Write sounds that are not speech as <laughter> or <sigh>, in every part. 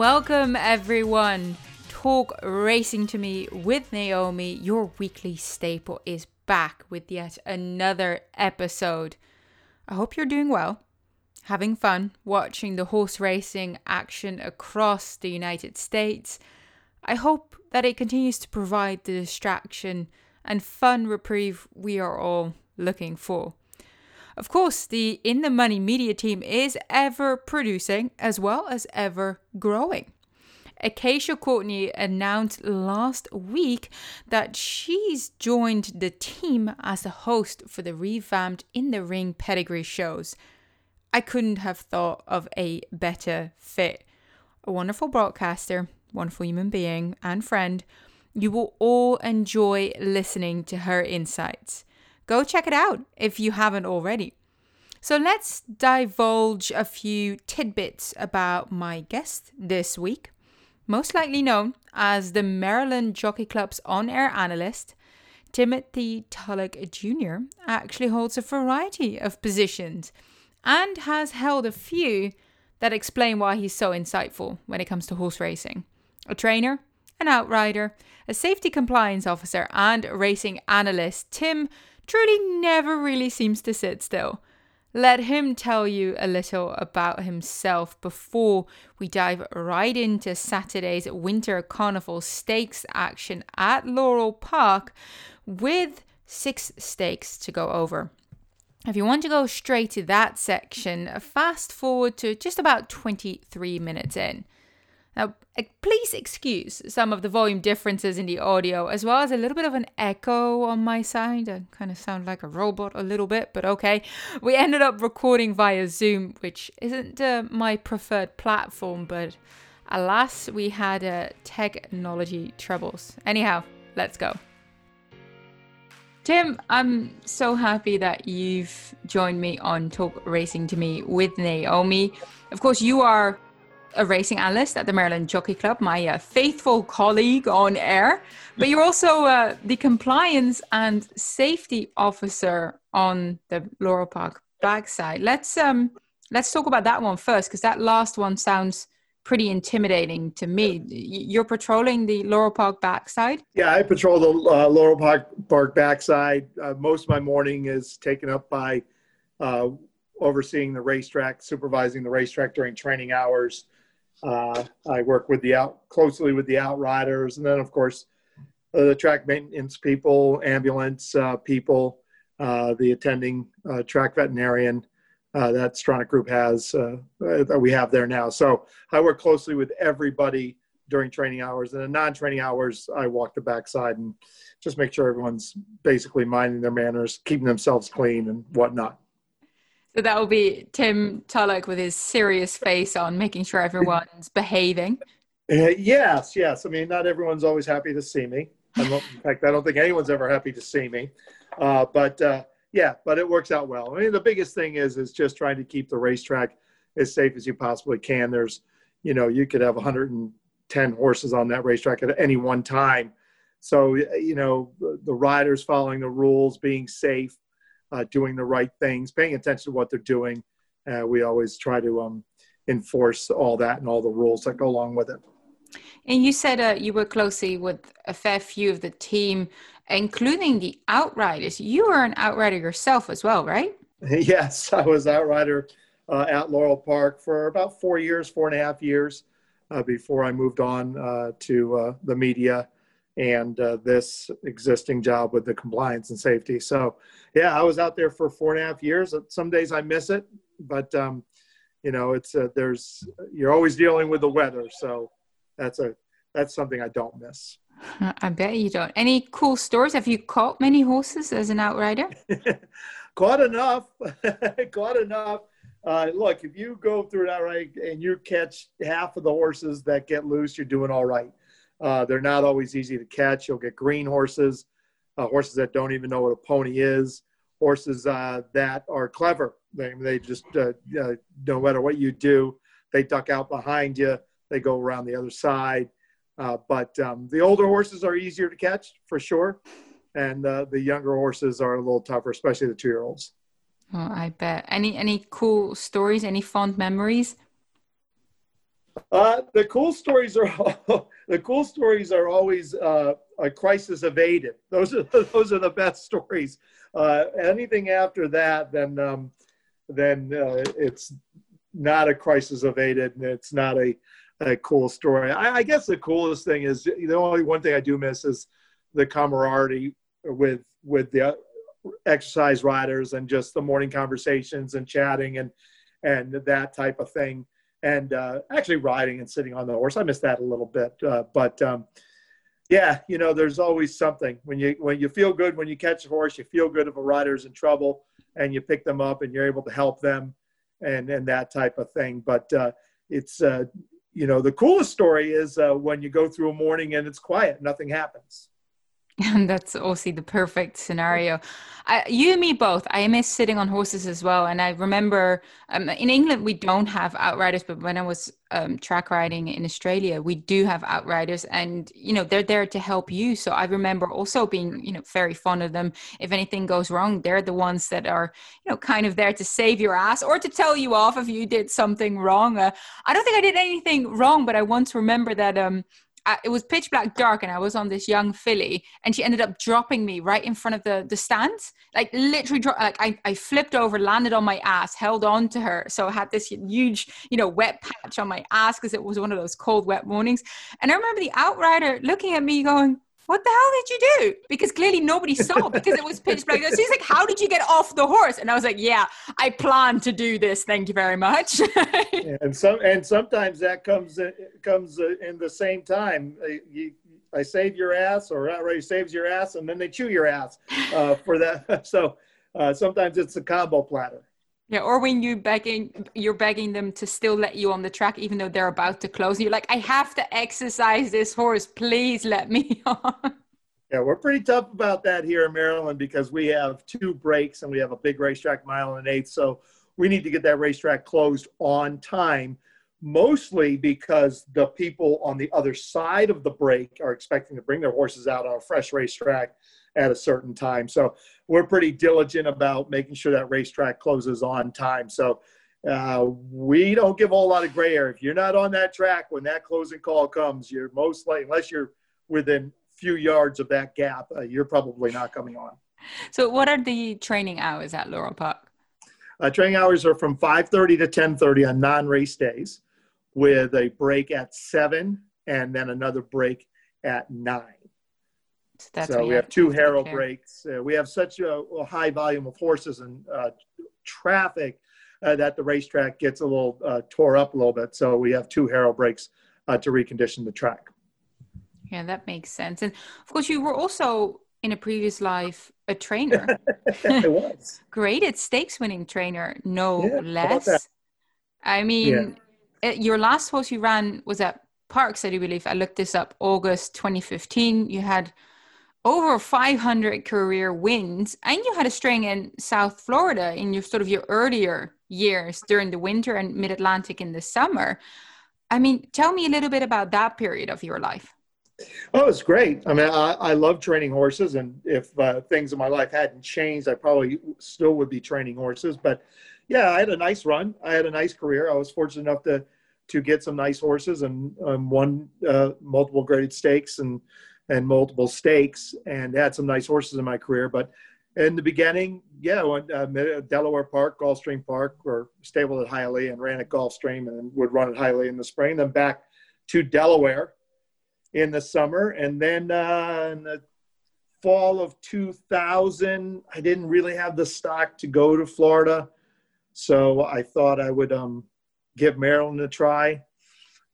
Welcome, everyone. Talk Racing to Me with Naomi, your weekly staple, is back with yet another episode. I hope you're doing well, having fun watching the horse racing action across the United States. I hope that it continues to provide the distraction and fun reprieve we are all looking for. Of course, the In the Money media team is ever producing as well as ever growing. Acacia Courtney announced last week that she's joined the team as the host for the revamped In the Ring pedigree shows. I couldn't have thought of a better fit. A wonderful broadcaster, wonderful human being, and friend. You will all enjoy listening to her insights go check it out if you haven't already. So let's divulge a few tidbits about my guest this week. Most likely known as the Maryland Jockey Club's on air analyst, Timothy Tulloch Jr. actually holds a variety of positions and has held a few that explain why he's so insightful when it comes to horse racing. A trainer, an outrider, a safety compliance officer, and a racing analyst, Tim truly never really seems to sit still. Let him tell you a little about himself before we dive right into Saturday's Winter Carnival Stakes action at Laurel Park with six stakes to go over. If you want to go straight to that section, fast forward to just about 23 minutes in. Now, please excuse some of the volume differences in the audio, as well as a little bit of an echo on my side. I kind of sound like a robot a little bit, but okay. We ended up recording via Zoom, which isn't uh, my preferred platform, but alas, we had uh, technology troubles. Anyhow, let's go. Tim, I'm so happy that you've joined me on Talk Racing to Me with Naomi. Of course, you are a racing analyst at the Maryland Jockey Club, my uh, faithful colleague on air. But you're also uh, the compliance and safety officer on the Laurel Park backside. Let's um let's talk about that one first, because that last one sounds pretty intimidating to me. You're patrolling the Laurel Park backside. Yeah, I patrol the uh, Laurel Park Park backside. Uh, most of my morning is taken up by uh, overseeing the racetrack, supervising the racetrack during training hours. Uh, I work with the out closely with the outriders, and then of course uh, the track maintenance people, ambulance uh, people, uh, the attending uh, track veterinarian uh, that Stronach Group has that we have there now. So I work closely with everybody during training hours, and in non-training hours, I walk the backside and just make sure everyone's basically minding their manners, keeping themselves clean, and whatnot. So that will be Tim Tulloch with his serious face on, making sure everyone's behaving. Uh, yes, yes. I mean, not everyone's always happy to see me. in fact, I don't think anyone's ever happy to see me. Uh, but uh, yeah, but it works out well. I mean, the biggest thing is is just trying to keep the racetrack as safe as you possibly can. There's, you know, you could have 110 horses on that racetrack at any one time. So, you know, the riders following the rules, being safe, uh, doing the right things, paying attention to what they're doing. Uh, we always try to um, enforce all that and all the rules that go along with it. And you said uh, you work closely with a fair few of the team, including the outriders. You were an outrider yourself as well, right? <laughs> yes, I was outrider uh, at Laurel Park for about four years, four and a half years uh, before I moved on uh, to the media and uh, this existing job with the compliance and safety. So, yeah, I was out there for four and a half years. Some days I miss it, but um, you know, it's uh, there's you're always dealing with the weather, so that's a that's something I don't miss. I bet you don't. Any cool stories? Have you caught many horses as an outrider? <laughs> caught enough. <laughs> caught enough. Uh, look, if you go through an outright and you catch half of the horses that get loose, you're doing all right. Uh, they're not always easy to catch. You'll get green horses, uh, horses that don't even know what a pony is, horses uh, that are clever. They, they just, uh, no matter what you do, they duck out behind you, they go around the other side. Uh, but um, the older horses are easier to catch for sure. And uh, the younger horses are a little tougher, especially the two year olds. Oh, I bet. Any any cool stories? Any fond memories? Uh, the cool stories are <laughs> the cool stories are always uh, a crisis evaded. Those are <laughs> those are the best stories. Uh, anything after that, then um, then uh, it's not a crisis evaded, and it's not a, a cool story. I, I, guess the coolest thing is the only one thing I do miss is the camaraderie with with the exercise riders and just the morning conversations and chatting and and that type of thing and uh, actually riding and sitting on the horse. I miss that a little bit, uh, but um, yeah, you know, there's always something when you when you feel good when you catch a horse. You feel good if a rider's in trouble, and you pick them up and you're able to help them, and and that type of thing. But uh, it's uh, you know the coolest story is uh, when you go through a morning and it's quiet, nothing happens. And <laughs> that's also the perfect scenario. I, you and me both. I miss sitting on horses as well. And I remember um, in England, we don't have outriders, but when I was um, track riding in Australia, we do have outriders and, you know, they're there to help you. So I remember also being, you know, very fond of them. If anything goes wrong, they're the ones that are, you know, kind of there to save your ass or to tell you off if you did something wrong. Uh, I don't think I did anything wrong, but I once remember that, um, It was pitch black dark and I was on this young filly and she ended up dropping me right in front of the the stands. Like literally dro- like I, I flipped over landed on my ass held on to her. So I had this huge you know wet patch on my ass because it was one of those cold wet mornings. And I remember the outrider looking at me going what the hell did you do? Because clearly nobody saw because it was <laughs> pitch black. She's like, how did you get off the horse? And I was like, yeah, I plan to do this. Thank you very much. <laughs> and some and sometimes that comes comes uh, in the same time. Uh, you, I save your ass, or outright saves your ass, and then they chew your ass uh, for that. <laughs> So uh, sometimes it's a combo platter. Yeah, or when you begging you're begging them to still let you on the track even though they're about to close. And you're like, I have to exercise this horse. Please let me <laughs> on. Yeah, we're pretty tough about that here in Maryland because we have two breaks and we have a big racetrack mile and an eighth. So we need to get that racetrack closed on time, mostly because the people on the other side of the break are expecting to bring their horses out on a fresh racetrack at a certain time. So we're pretty diligent about making sure that racetrack closes on time. So uh, we don't give a whole lot of gray area. If you're not on that track when that closing call comes, you're most likely, unless you're within few yards of that gap, uh, you're probably not coming on. So what are the training hours at Laurel Park? Uh, training hours are from 5.30 to 10.30 on non-race days with a break at 7 and then another break at 9. That's so we have two harrow breaks. Uh, we have such a, a, high volume of horses and uh, traffic uh, that the racetrack gets a little uh, tore up a little bit. So we have two harrow breaks uh, to recondition the track. Yeah, that makes sense. And of course, you were also in a previous life a trainer. <laughs> It was graded stakes winning trainer, no yeah, less. I mean, yeah. Uh, your last horse you ran was at Park I believe. I looked this up. August 2015, you had over 500 career wins and you had a string in south florida in your sort of your earlier years during the winter and mid-atlantic in the summer. I mean tell me a little bit about that period of your life. Oh it's great. I mean i, I love training horses and if uh, things in my life hadn't changed i probably still would be training horses. But yeah i had a nice run. I had a nice career. I was fortunate enough to to get some nice horses and um, won uh, multiple graded stakes and and multiple stakes and had some nice horses in my career. But in the beginning, yeah, I went uh, Delaware Park, Gulfstream Park, or stable at Hialeah and ran at Gulfstream and would run at Hialeah in the spring. Then back to Delaware in the summer, and then uh, in the fall of 2000, I didn't really have the stock to go to Florida, so I thought I would um, give Maryland a try.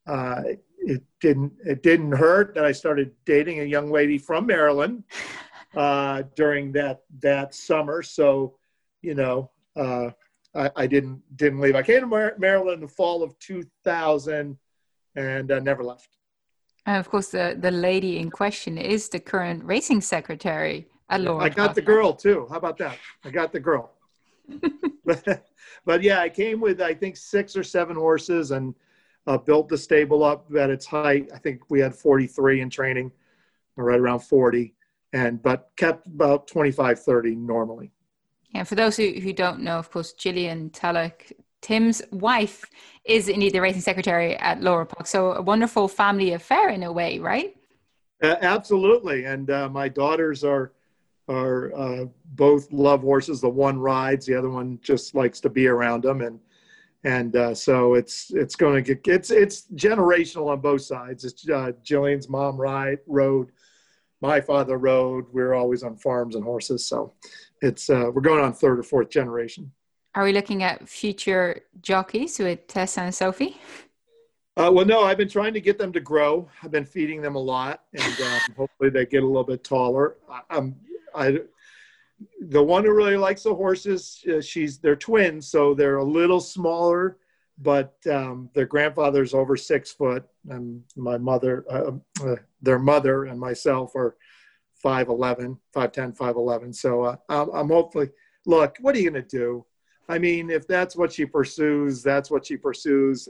Uh, it didn't it didn't hurt that I started dating a young lady from Maryland <laughs> uh, during that that summer. So, you know, uh, I, I, didn't didn't leave. I came to Maryland in the fall of 2000 and uh, never left. And of course, the the lady in question is the current racing secretary at Laurel. I got the girl too. How about that? I got the girl. <laughs> <laughs> but, but yeah, I came with I think six or seven horses and uh, built the stable up at its height. I think we had 43 in training, right around 40, and but kept about 25, 30 normally. Yeah, for those who, who don't know, of course, Gillian Tulloch Tim's wife is indeed the racing secretary at Laurel Park. So a wonderful family affair in a way, right? Uh, absolutely. And uh, my daughters are are uh, both love horses. The one rides, the other one just likes to be around them, and and uh, so it's it's going to get it's it's generational on both sides. It's uh, Jillian's mom ride rode, my father rode. We're always on farms and horses, so it's uh, we're going on third or fourth generation. Are we looking at future jockeys with Tessa and Sophie? Uh, well, no, I've been trying to get them to grow. I've been feeding them a lot, and um, hopefully they get a little bit taller. I, am I, the one who really likes the horses, uh, she's they're twins, so they're a little smaller, but um, their grandfather's over six foot, and my mother, uh, uh, their mother, and myself are 5'11, 5'10, 5'11. So uh, I'm, hopefully, look, what are you going to do? I mean, if that's what she pursues, that's what she pursues.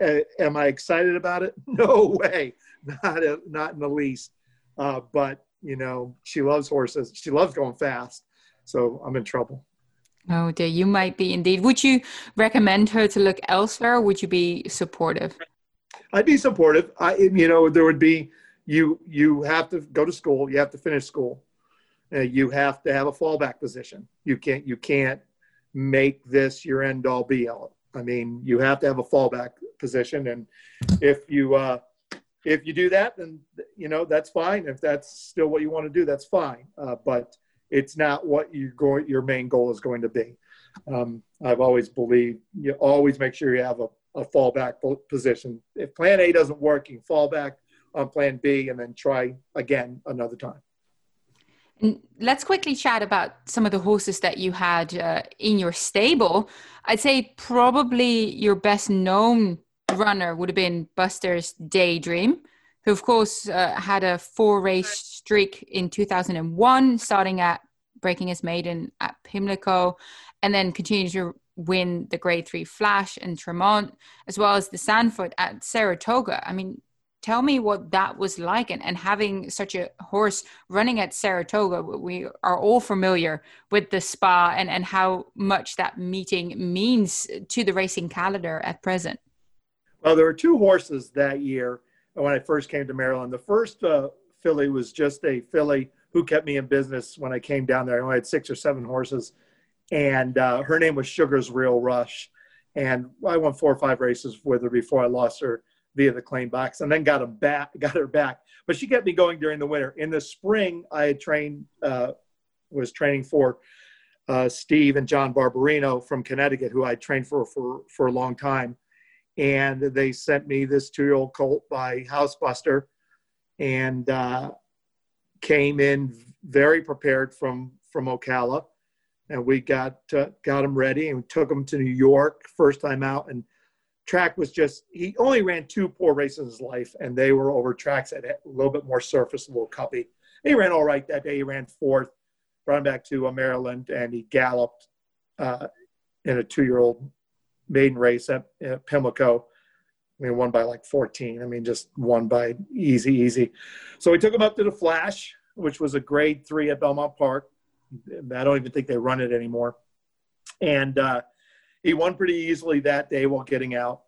Am I excited about it? <laughs> No way, not a, not in the least. Uh, but you know, she loves horses. She loves going fast. So I'm in trouble. Oh dear, you might be indeed. Would you recommend her to look elsewhere? would you be supportive? I'd be supportive. I, you know, there would be you. You have to go to school. You have to finish school. Uh, you have to have a fallback position. You can't. You can't make this your end all be all. I mean, you have to have a fallback position, and if you uh, if you do that, then you know that's fine. If that's still what you want to do, that's fine. Uh, but it's not what you your main goal is going to be. Um, I've always believed you always make sure you have a, a fallback position. If Plan A doesn't work, you fall back on Plan B and then try again another time. Let's quickly chat about some of the horses that you had uh, in your stable. I'd say probably your best known runner would have been Buster's Daydream, who, of course, uh, had a four race streak in 2001, starting at breaking his maiden at Pimlico, and then continued to win the Grade 3 Flash and Tremont, as well as the Sanford at Saratoga. I mean, tell me what that was like and, and having such a horse running at Saratoga. We are all familiar with the spa and, and how much that meeting means to the racing calendar at present. Well, there were two horses that year when I first came to Maryland. The first uh, filly was just a filly who kept me in business when I came down there. I only had six or seven horses, and uh, her name was Sugar's Real Rush. And I won four or five races with her before I lost her via the claim box, and then got him back, <laughs> got her back. But she kept me going during the winter. In the spring, I had trained, uh, was training for uh, Steve and John Barberino from Connecticut, who I trained for for for a long time and they sent me this two-year-old colt by Housebuster, and uh, came in very prepared from from Ocala, and we got uh, got him ready and took him to New York first time out, and track was just he only ran two poor races in his life, and they were over tracks that had a little bit more surface, a little cuppy. He ran all right that day. He ran fourth, brought him back to Maryland, and he galloped uh, in a two-year-old maiden race at, at Pimlico. I mean, won by like 14. I mean, just won by easy, easy. So we took him up to the Flash, which was a grade three at Belmont Park. I don't even think they run it anymore. And uh, he won pretty easily that day while getting out.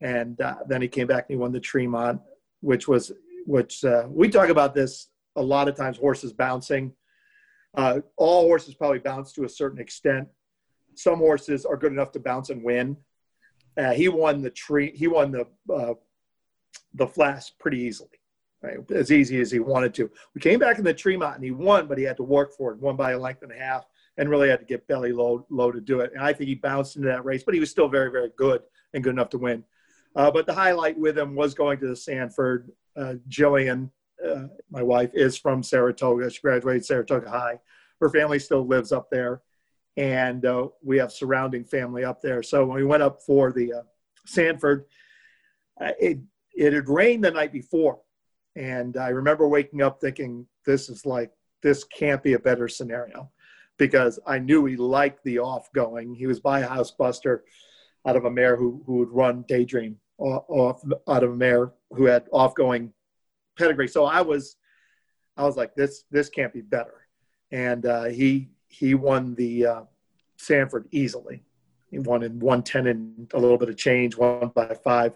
And uh, then he came back and he won the Tremont, which was, which uh, we talk about this a lot of times horses bouncing. Uh, all horses probably bounce to a certain extent some horses are good enough to bounce and win. Uh, he won the tree. He won the uh, the flash pretty easily, right? as easy as he wanted to. We came back in the Tremont and he won, but he had to work for it. Won by a length and a half, and really had to get belly low low to do it. And I think he bounced into that race, but he was still very very good and good enough to win. Uh, but the highlight with him was going to the Sanford. Uh, Jillian, uh, my wife, is from Saratoga. She graduated Saratoga High. Her family still lives up there and uh, we have surrounding family up there. So when we went up for the uh, Sanford, uh, it it had rained the night before, and I remember waking up thinking, "This is like this can't be a better scenario," because I knew he liked the off going. He was by a Housebuster out of a mare who who would run Daydream off out of a mare who had off going pedigree. So I was I was like, "This this can't be better," and uh, he he won the uh, Sanford easily. he won in 110 and a little bit of change, one by five,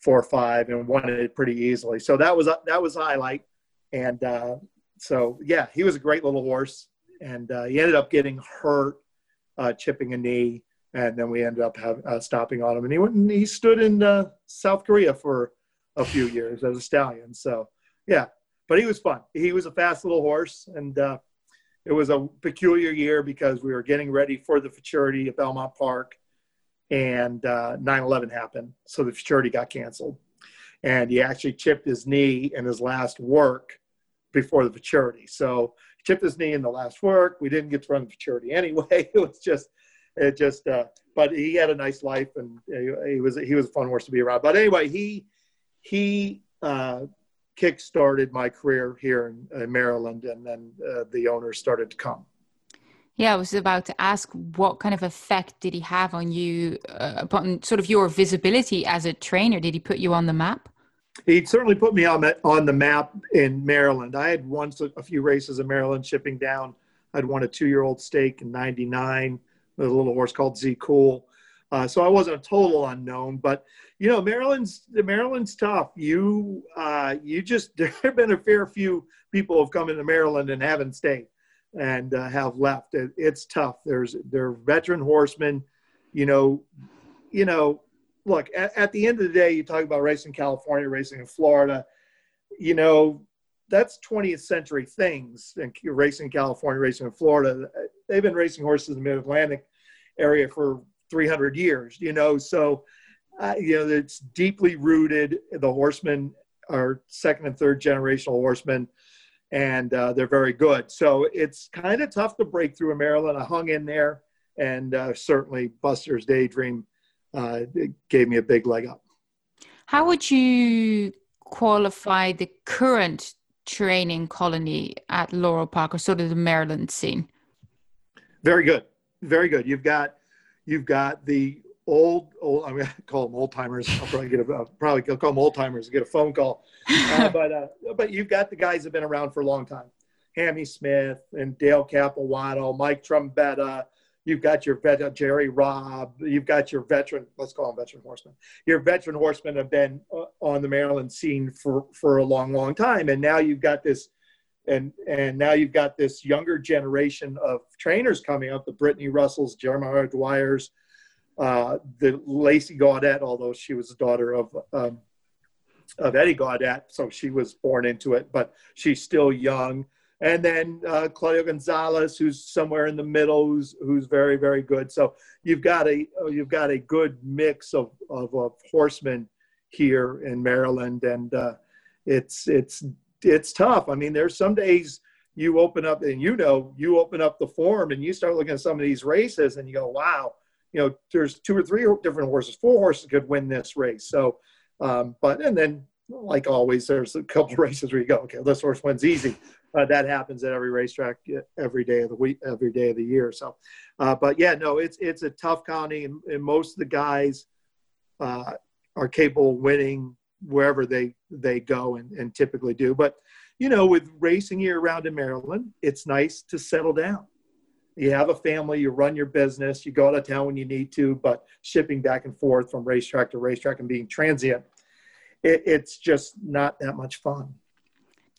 four or five, and won it pretty easily. So that was that was highlight. And uh, so yeah, he was a great little horse, and uh, he ended up getting hurt, uh, chipping a knee, and then we ended up have, uh, stopping on him. And he went and he stood in uh, South Korea for a few years as a stallion. So yeah, but he was fun. He was a fast little horse, and uh, it was a peculiar year because we were getting ready for the futurity at Belmont Park, and uh, 9/11 happened, so the futurity got canceled, and he actually chipped his knee in his last work before the futurity. So he chipped his knee in the last work. We didn't get to run the futurity <laughs> anyway. It was just, it just. Uh, but he had a nice life, and he, he was he was a fun horse to be around. But anyway, he he uh, kick-started my career here in, in Maryland, and then uh, the owners started to come. Yeah, I was about to ask what kind of effect did he have on you, uh, upon sort of your visibility as a trainer? Did he put you on the map? He certainly put me on the, on the map in Maryland. I had won a few races in Maryland, shipping down. I'd won a two-year-old stake in '99 with a little horse called Z Cool. Uh, so I wasn't a total unknown, but you know, Maryland's Maryland's tough. You uh, you just <laughs> there have been a fair few people have come into Maryland and haven't stayed and uh, have left. It, it's tough. There's there are veteran horsemen. You know, you know. Look, at, at the end of the day, you talk about racing California, racing in Florida. You know, that's 20th century things. And racing in California, racing in Florida, they've been racing horses in the Mid Atlantic area for 300 years, you know. So, uh, you know, it's deeply rooted. The horsemen are second and third generational horsemen, and uh, they're very good. So it's kind of tough to break through in Maryland. I hung in there, and uh, certainly Buster's Daydream uh, gave me a big leg up. How would you qualify the current training colony at Laurel Park or sort of the Maryland scene? Very good. Very good. You've got You've got the old, old I'm going <laughs> to call them old timers. I'll probably get a, probably call them old timers, and get a phone call. Uh, <laughs> but, uh, but you've got the guys that have been around for a long time. Hammy Smith and Dale Capuano, Mike Trombetta. You've got your vet, Jerry Robb. You've got your veteran, let's call them veteran horsemen. Your veteran horsemen have been uh, on the Maryland scene for, for a long, long time. And now you've got this – and and now you've got this younger generation of trainers coming up the brittany russells jeremiah dwyers uh, the lacey gaudet although she was the daughter of um, of eddie gaudet so she was born into it but she's still young. And then uh, claudio gonzalez who's somewhere in the middle who's who's very very good. So you've got a you've got a good mix of of, of horsemen here in maryland and uh, it's it's it's tough. I mean, there's some days you open up and you know you open up the form and you start looking at some of these races and you go, wow, you know, there's two or three different horses, four horses could win this race. So, um, but and then like always, there's a couple <laughs> races where you go, okay, this horse wins easy. Uh, that happens at every racetrack every day of the week, every day of the year. So, uh, but yeah, no, it's it's a tough county, and, and most of the guys uh, are capable of winning wherever they they go and, and typically do. But you know, with racing year round in Maryland, it's nice to settle down. You have a family, you run your business, you go out of town when you need to, but shipping back and forth from racetrack to racetrack and being transient, it, it's just not that much fun.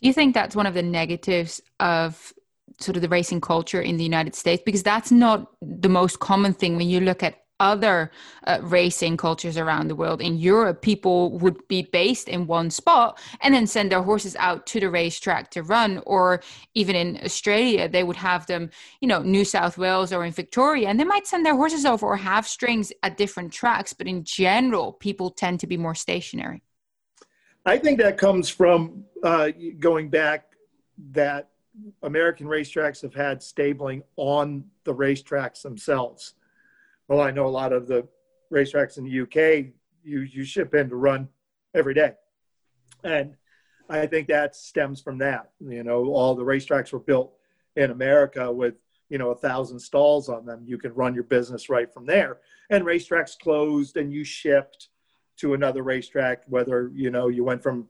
Do you think that's one of the negatives of sort of the racing culture in the United States? Because that's not the most common thing when you look at other uh, racing cultures around the world. In Europe, people would be based in one spot and then send their horses out to the racetrack to run. Or even in Australia, they would have them, you know, New South Wales or in Victoria, and they might send their horses over or have strings at different tracks. But in general, people tend to be more stationary. I think that comes from uh, going back that American racetracks have had stabling on the racetracks themselves well, I know a lot of the racetracks in the UK, you, you ship in to run every day. And I think that stems from that. You know, all the racetracks were built in America with, you know, a thousand stalls on them. You can run your business right from there. And racetracks closed and you shipped to another racetrack, whether, you know, you went from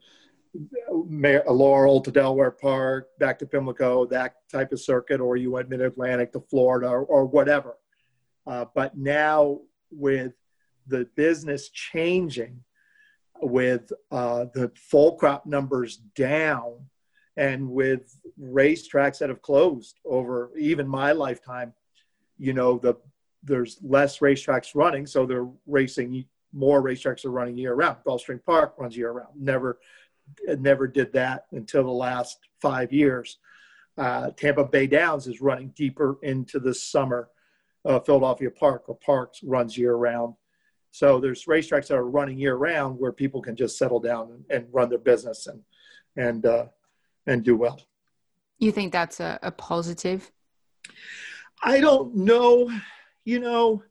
Laurel to Delaware Park, back to Pimlico, that type of circuit, or you went mid Atlantic to Florida or, or whatever Uh, but now with the business changing, with uh, the full crop numbers down, and with racetracks that have closed over even my lifetime, you know the there's less racetracks running, so they're racing more racetracks are running year round. Gulfstream Park runs year round. Never, never did that until the last five years. Uh, Tampa Bay Downs is running deeper into the summer. Uh, Philadelphia Park or Parx runs year round. So there's racetracks that are running year round where people can just settle down and, and run their business and and uh, and do well. You think that's a, a positive? I don't know. You know,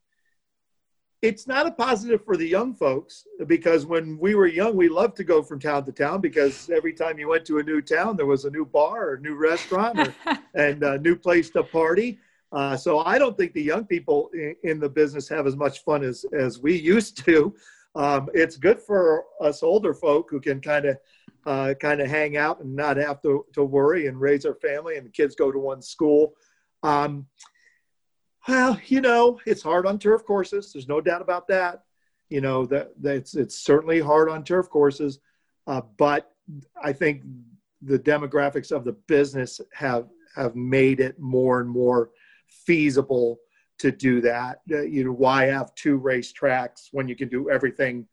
it's not a positive for the young folks because when we were young, we loved to go from town to town because every time you went to a new town, there was a new bar or new restaurant or, <laughs> and a new place to party. Uh, so I don't think the young people in, the business have as much fun as, as we used to. Um, it's good for us older folk who can kind of uh, kind of hang out and not have to, to worry and raise our family and the kids go to one school. Um, well, you know, it's hard on turf courses. There's no doubt about that. You know that, that it's it's certainly hard on turf courses, uh, but I think the demographics of the business have have made it more and more feasible to do that. Uh, you know, why have two race tracks when you can do everything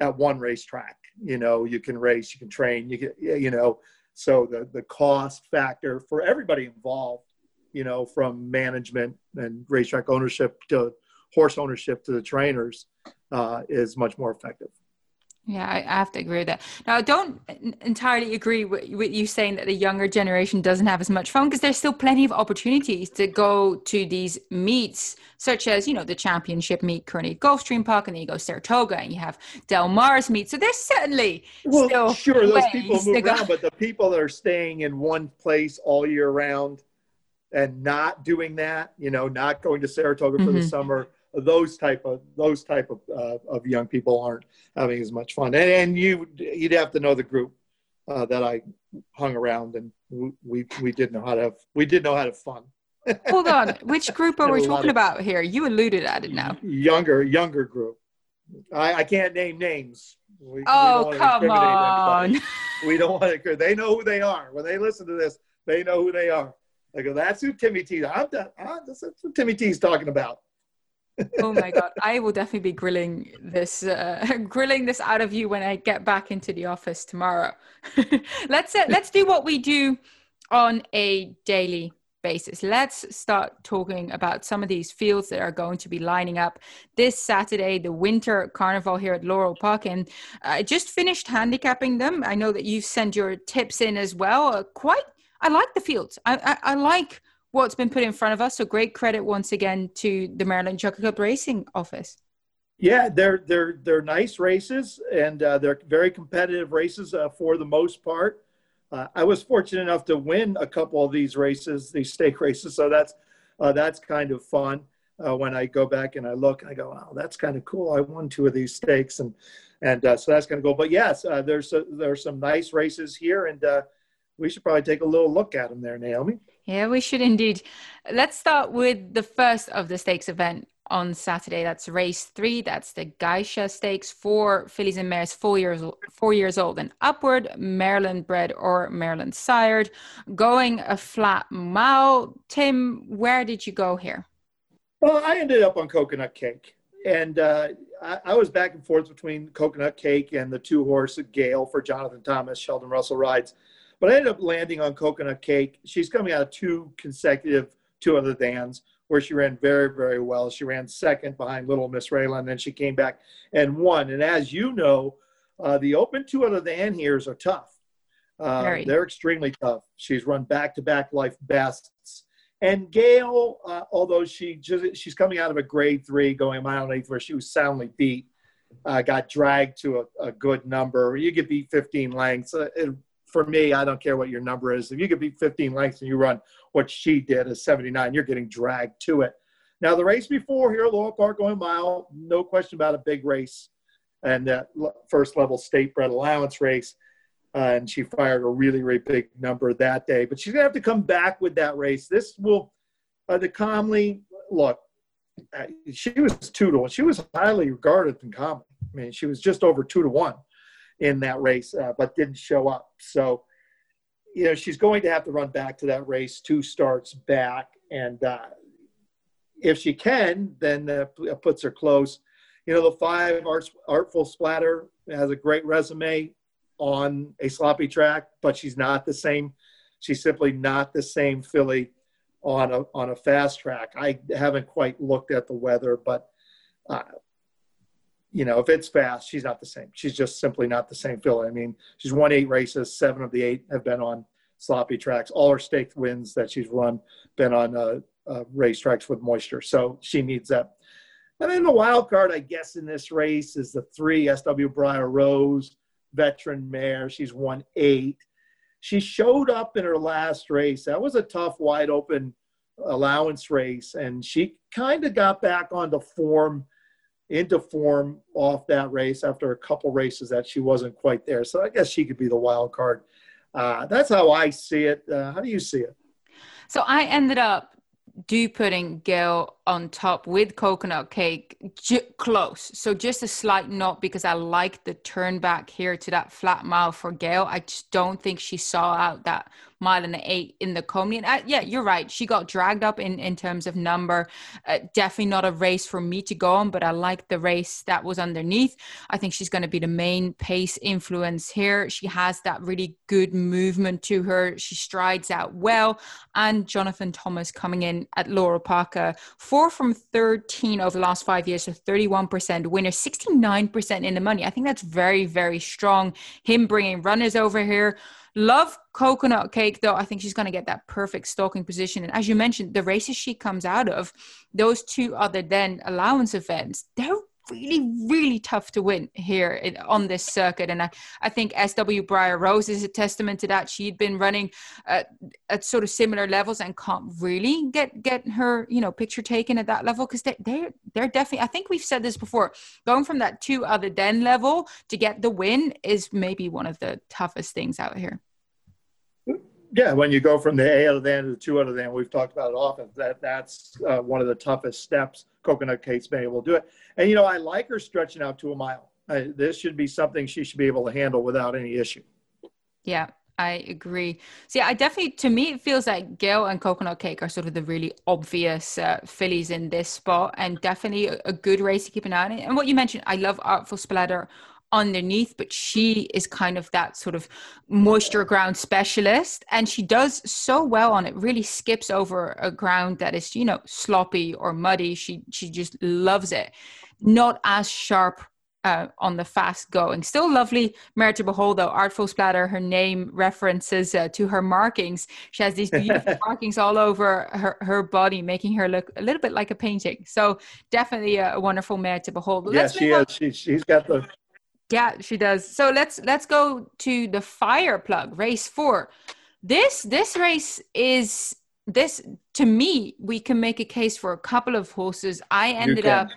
at one racetrack? You know, you can race, you can train, you can, you know. So the the cost factor for everybody involved you know, from management and racetrack ownership to horse ownership to the trainers uh, is much more effective. Yeah, I have to agree with that. Now, I don't entirely agree with, with you saying that the younger generation doesn't have as much fun because there's still plenty of opportunities to go to these meets, such as, you know, the championship meet currently at Gulfstream Park, and then you go Saratoga and you have Del Mar's meet. So there's certainly well, still sure, those people move around, but the people that are staying in one place all year round and not doing that, you know, not going to Saratoga for mm-hmm. the summer, those type of those type of uh, of young people aren't having as much fun. And, and you you'd have to know the group uh, that I hung around, and we we did know how to have we did know how to have fun. Hold on, <laughs> which group are we talking about here? You alluded at it now. Younger younger group. I, I can't name names. We, oh we come on! Anybody. <laughs> We don't want to. They know who they are when they listen to this. They know who they are. I go, that's who Timmy T. I'm, I'm, that's what Timmy T is talking about. Oh my god, I will definitely be grilling this, uh, <laughs> grilling this out of you when I get back into the office tomorrow. <laughs> let's uh, let's do what we do on a daily basis. Let's start talking about some of these fields that are going to be lining up this Saturday, the Winter Carnival here at Laurel Park. And I just finished handicapping them. I know that you've sent your tips in as well. Uh, quite I like the fields. I, I, I like what's been put in front of us. So great credit once again to the Maryland Jockey Club Racing Office. Yeah, they're they're they're nice races, and uh, they're very competitive races uh, for the most part. Uh, I was fortunate enough to win a couple of these races, these stake <laughs> races, so that's uh, that's kind of fun. Uh, when I go back and I look, I go, "Wow, that's kind of cool." I won two of these stakes, and and uh, so that's going to go. But yes, there's a, there's some nice races here, and we should probably take a little look at them there, Naomi. Yeah, we should indeed. Let's start with the first of the stakes event on Saturday. That's race three. That's the Geisha Stakes for fillies and mares four years four years old and upward, Maryland bred or Maryland sired. Going a flat mile. Tim, where did you go here? Well, I ended up on coconut cake, and uh, I, I, was back and forth between coconut cake and the two horse Gale for Jonathan Thomas. Sheldon Russell rides. But I ended up landing on Coconut Cake. She's coming out of two consecutive two other dans where she ran very, very well. She ran second behind Little Miss Rayla, and then she came back and won. And as you know, uh, the open two other than here's are tough. Uh, they're extremely tough. She's run back-to-back life bests. And Gail, uh, although she just, she's coming out of a grade three, going a mile and eighth, where she was soundly beat, uh, got dragged to a, a, good number. You could beat 15 lengths. Uh, it, for me, I don't care what your number is. If you could beat 15 lengths and you run what she did as 79, you're getting dragged to it. Now, the race before here, at Laurel Park going mile, no question about a big race and that first level state bred allowance race. Uh, and she fired a really, really big number that day. But she's going to have to come back with that race. This will, uh, the Comely, look, uh, she was two to one. She was highly regarded in common. I mean, she was just over two to one in that race, uh, but didn't show up. So, you know, she's going to have to run back to that race two starts back. And uh, if she can, then uh, puts her close. You know, the five Art, Artful Splatter has a great resume on a sloppy track, but she's not the same. She's simply not the same filly on a on a fast track. I haven't quite looked at the weather, but uh, you know, if it's fast, she's not the same. She's just simply not the same filly. I mean, she's won eight races. Seven of the eight have been on sloppy tracks. All her staked wins that she's run been on uh, uh, racetracks with moisture. So she needs that. And then the wild card, I guess, in this race is the three SW Briar Rose veteran mare. She's won eight. She showed up in her last race. That was a tough, wide open allowance race, and she kind of got back onto form, into form off that race after a couple races that she wasn't quite there. So I guess she could be the wild card. Uh, that's how I see it. Uh, how do you see it? So I ended up do putting Gail on top with coconut cake close. So just a slight note because I like the turn back here to that flat mile for Gail. I just don't think she saw out that mile and eight in the Comely. And uh, yeah, you're right. She got dragged up in, in terms of number. Uh, definitely not a race for me to go on, but I like the race that was underneath. I think she's going to be the main pace influence here. She has that really good movement to her. She strides out well. And Jonathan Thomas coming in at Laura Parker, four from 13 over the last five years, so 31% winner, 69% in the money. I think that's very, very strong. Him bringing runners over here. Love coconut cake, though. I think she's going to get that perfect stalking position. And as you mentioned, the races she comes out of, those two other than allowance events, they're really, really tough to win here on this circuit. And I, I think SW Briar Rose is a testament to that. She'd been running at, at sort of similar levels and can't really get get her, you know, picture taken at that level because they, they're they're definitely. I think we've said this before. Going from that two other than level to get the win is maybe one of the toughest things out here mm-hmm. Yeah, when you go from the A out of the end to the two out of the end, we've talked about it often. That that's uh, one of the toughest steps. Coconut Cake's been able to do it, and you know I like her stretching out to a mile. Uh, this should be something she should be able to handle without any issue. Yeah, I agree. See, I definitely, to me, it feels like Gail and Coconut Cake are sort of the really obvious uh, fillies in this spot, and definitely a, a, good race to keep an eye on. And what you mentioned, I love Artful Splatter underneath, but she is kind of that sort of moisture ground specialist. And she does so well on it, really skips over a ground that is, you know, sloppy or muddy. She she just loves it. Not as sharp uh, on the fast going. Still lovely mare to behold, though. Artful Splatter, her name references uh, to her markings. She has these beautiful <laughs> markings all over her, her body, making her look a little bit like a painting. So definitely a, a wonderful mare to behold. But yeah, she is. She, she's got the yeah, she does. So let's let's go to the fire plug race four. This this race is this to me. We can make a case for a couple of horses. I ended up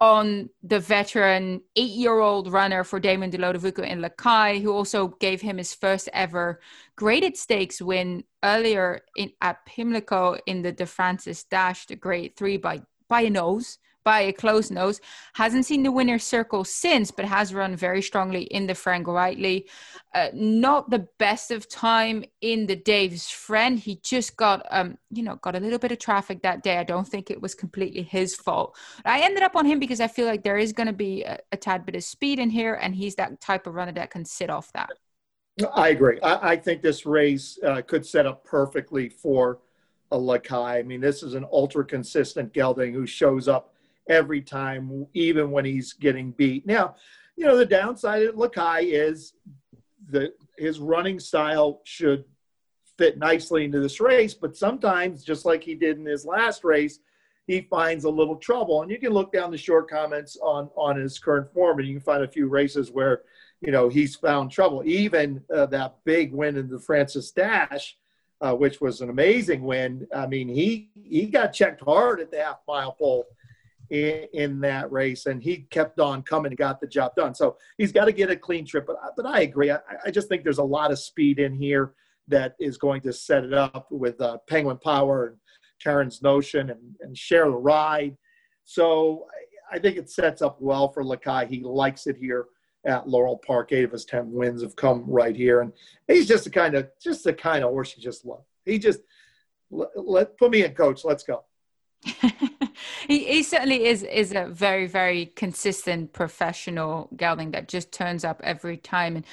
on the veteran eight-year-old runner for Damon Dilodovico in Laki, who also gave him his first ever graded stakes win earlier in at Pimlico in the De Francis Dash, the grade three by by a nose by a close nose. Hasn't seen the winner's circle since, but has run very strongly in the Frank Whiteley. Uh, not the best of time in the Dave's friend. He just got, um, you know, got a little bit of traffic that day. I don't think it was completely his fault. I ended up on him because I feel like there is going to be a, a tad bit of speed in here, and he's that type of runner that can sit off that. I agree. I, I think this race uh, could set up perfectly for a Laki. I mean, this is an ultra consistent gelding who shows up every time, even when he's getting beat. Now, you know, the downside of Laki is that his running style should fit nicely into this race, but sometimes, just like he did in his last race, he finds a little trouble. And you can look down the short comments on on his current form, and you can find a few races where you know he's found trouble. Even uh, that big win in De Francis Dash, uh, which was an amazing win. I mean, he he got checked hard at the half mile pole in, in that race, and he kept on coming and got the job done. So he's got to get a clean trip. But but I agree. I, I just think there's a lot of speed in here that is going to set it up with uh, Penguin Power and Karen's Notion and, and Share the Ride. So I think it sets up well for Laki. He likes it here at Laurel Park. Eight of his ten wins have come right here, and he's just the kind of just the kind of horse you just love. He just let, let put me in, coach. Let's go. <laughs> he, he certainly is is a very very consistent professional gelding that just turns up every time. And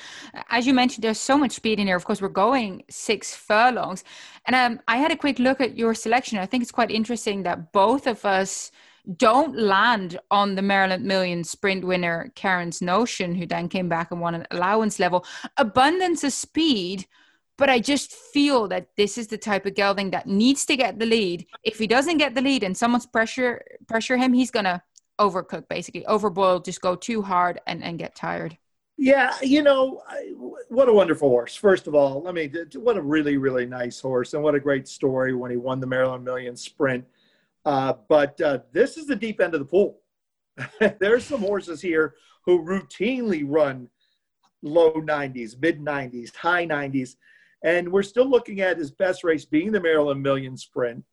as you mentioned there's so much speed in here. Of course we're going six furlongs. And um, i had a quick look at your selection. I think it's quite interesting that both of us don't land on the Maryland Million sprint winner Karen's Notion, who then came back and won an allowance level. Abundance of speed, but I just feel that this is the type of gelding that needs to get the lead. If he doesn't get the lead and someone's pressure pressure him, he's gonna overcook basically, overboil, just go too hard and, and get tired. Yeah, you know, what a wonderful horse. First of all, let me, what a really, really nice horse, and what a great story when he won the Maryland Million Sprint. Uh, but uh, this is the deep end of the pool. <laughs> There's some horses here who routinely run low 90s, mid 90s, high 90s. And we're still looking at his best race being the Maryland Million Sprint,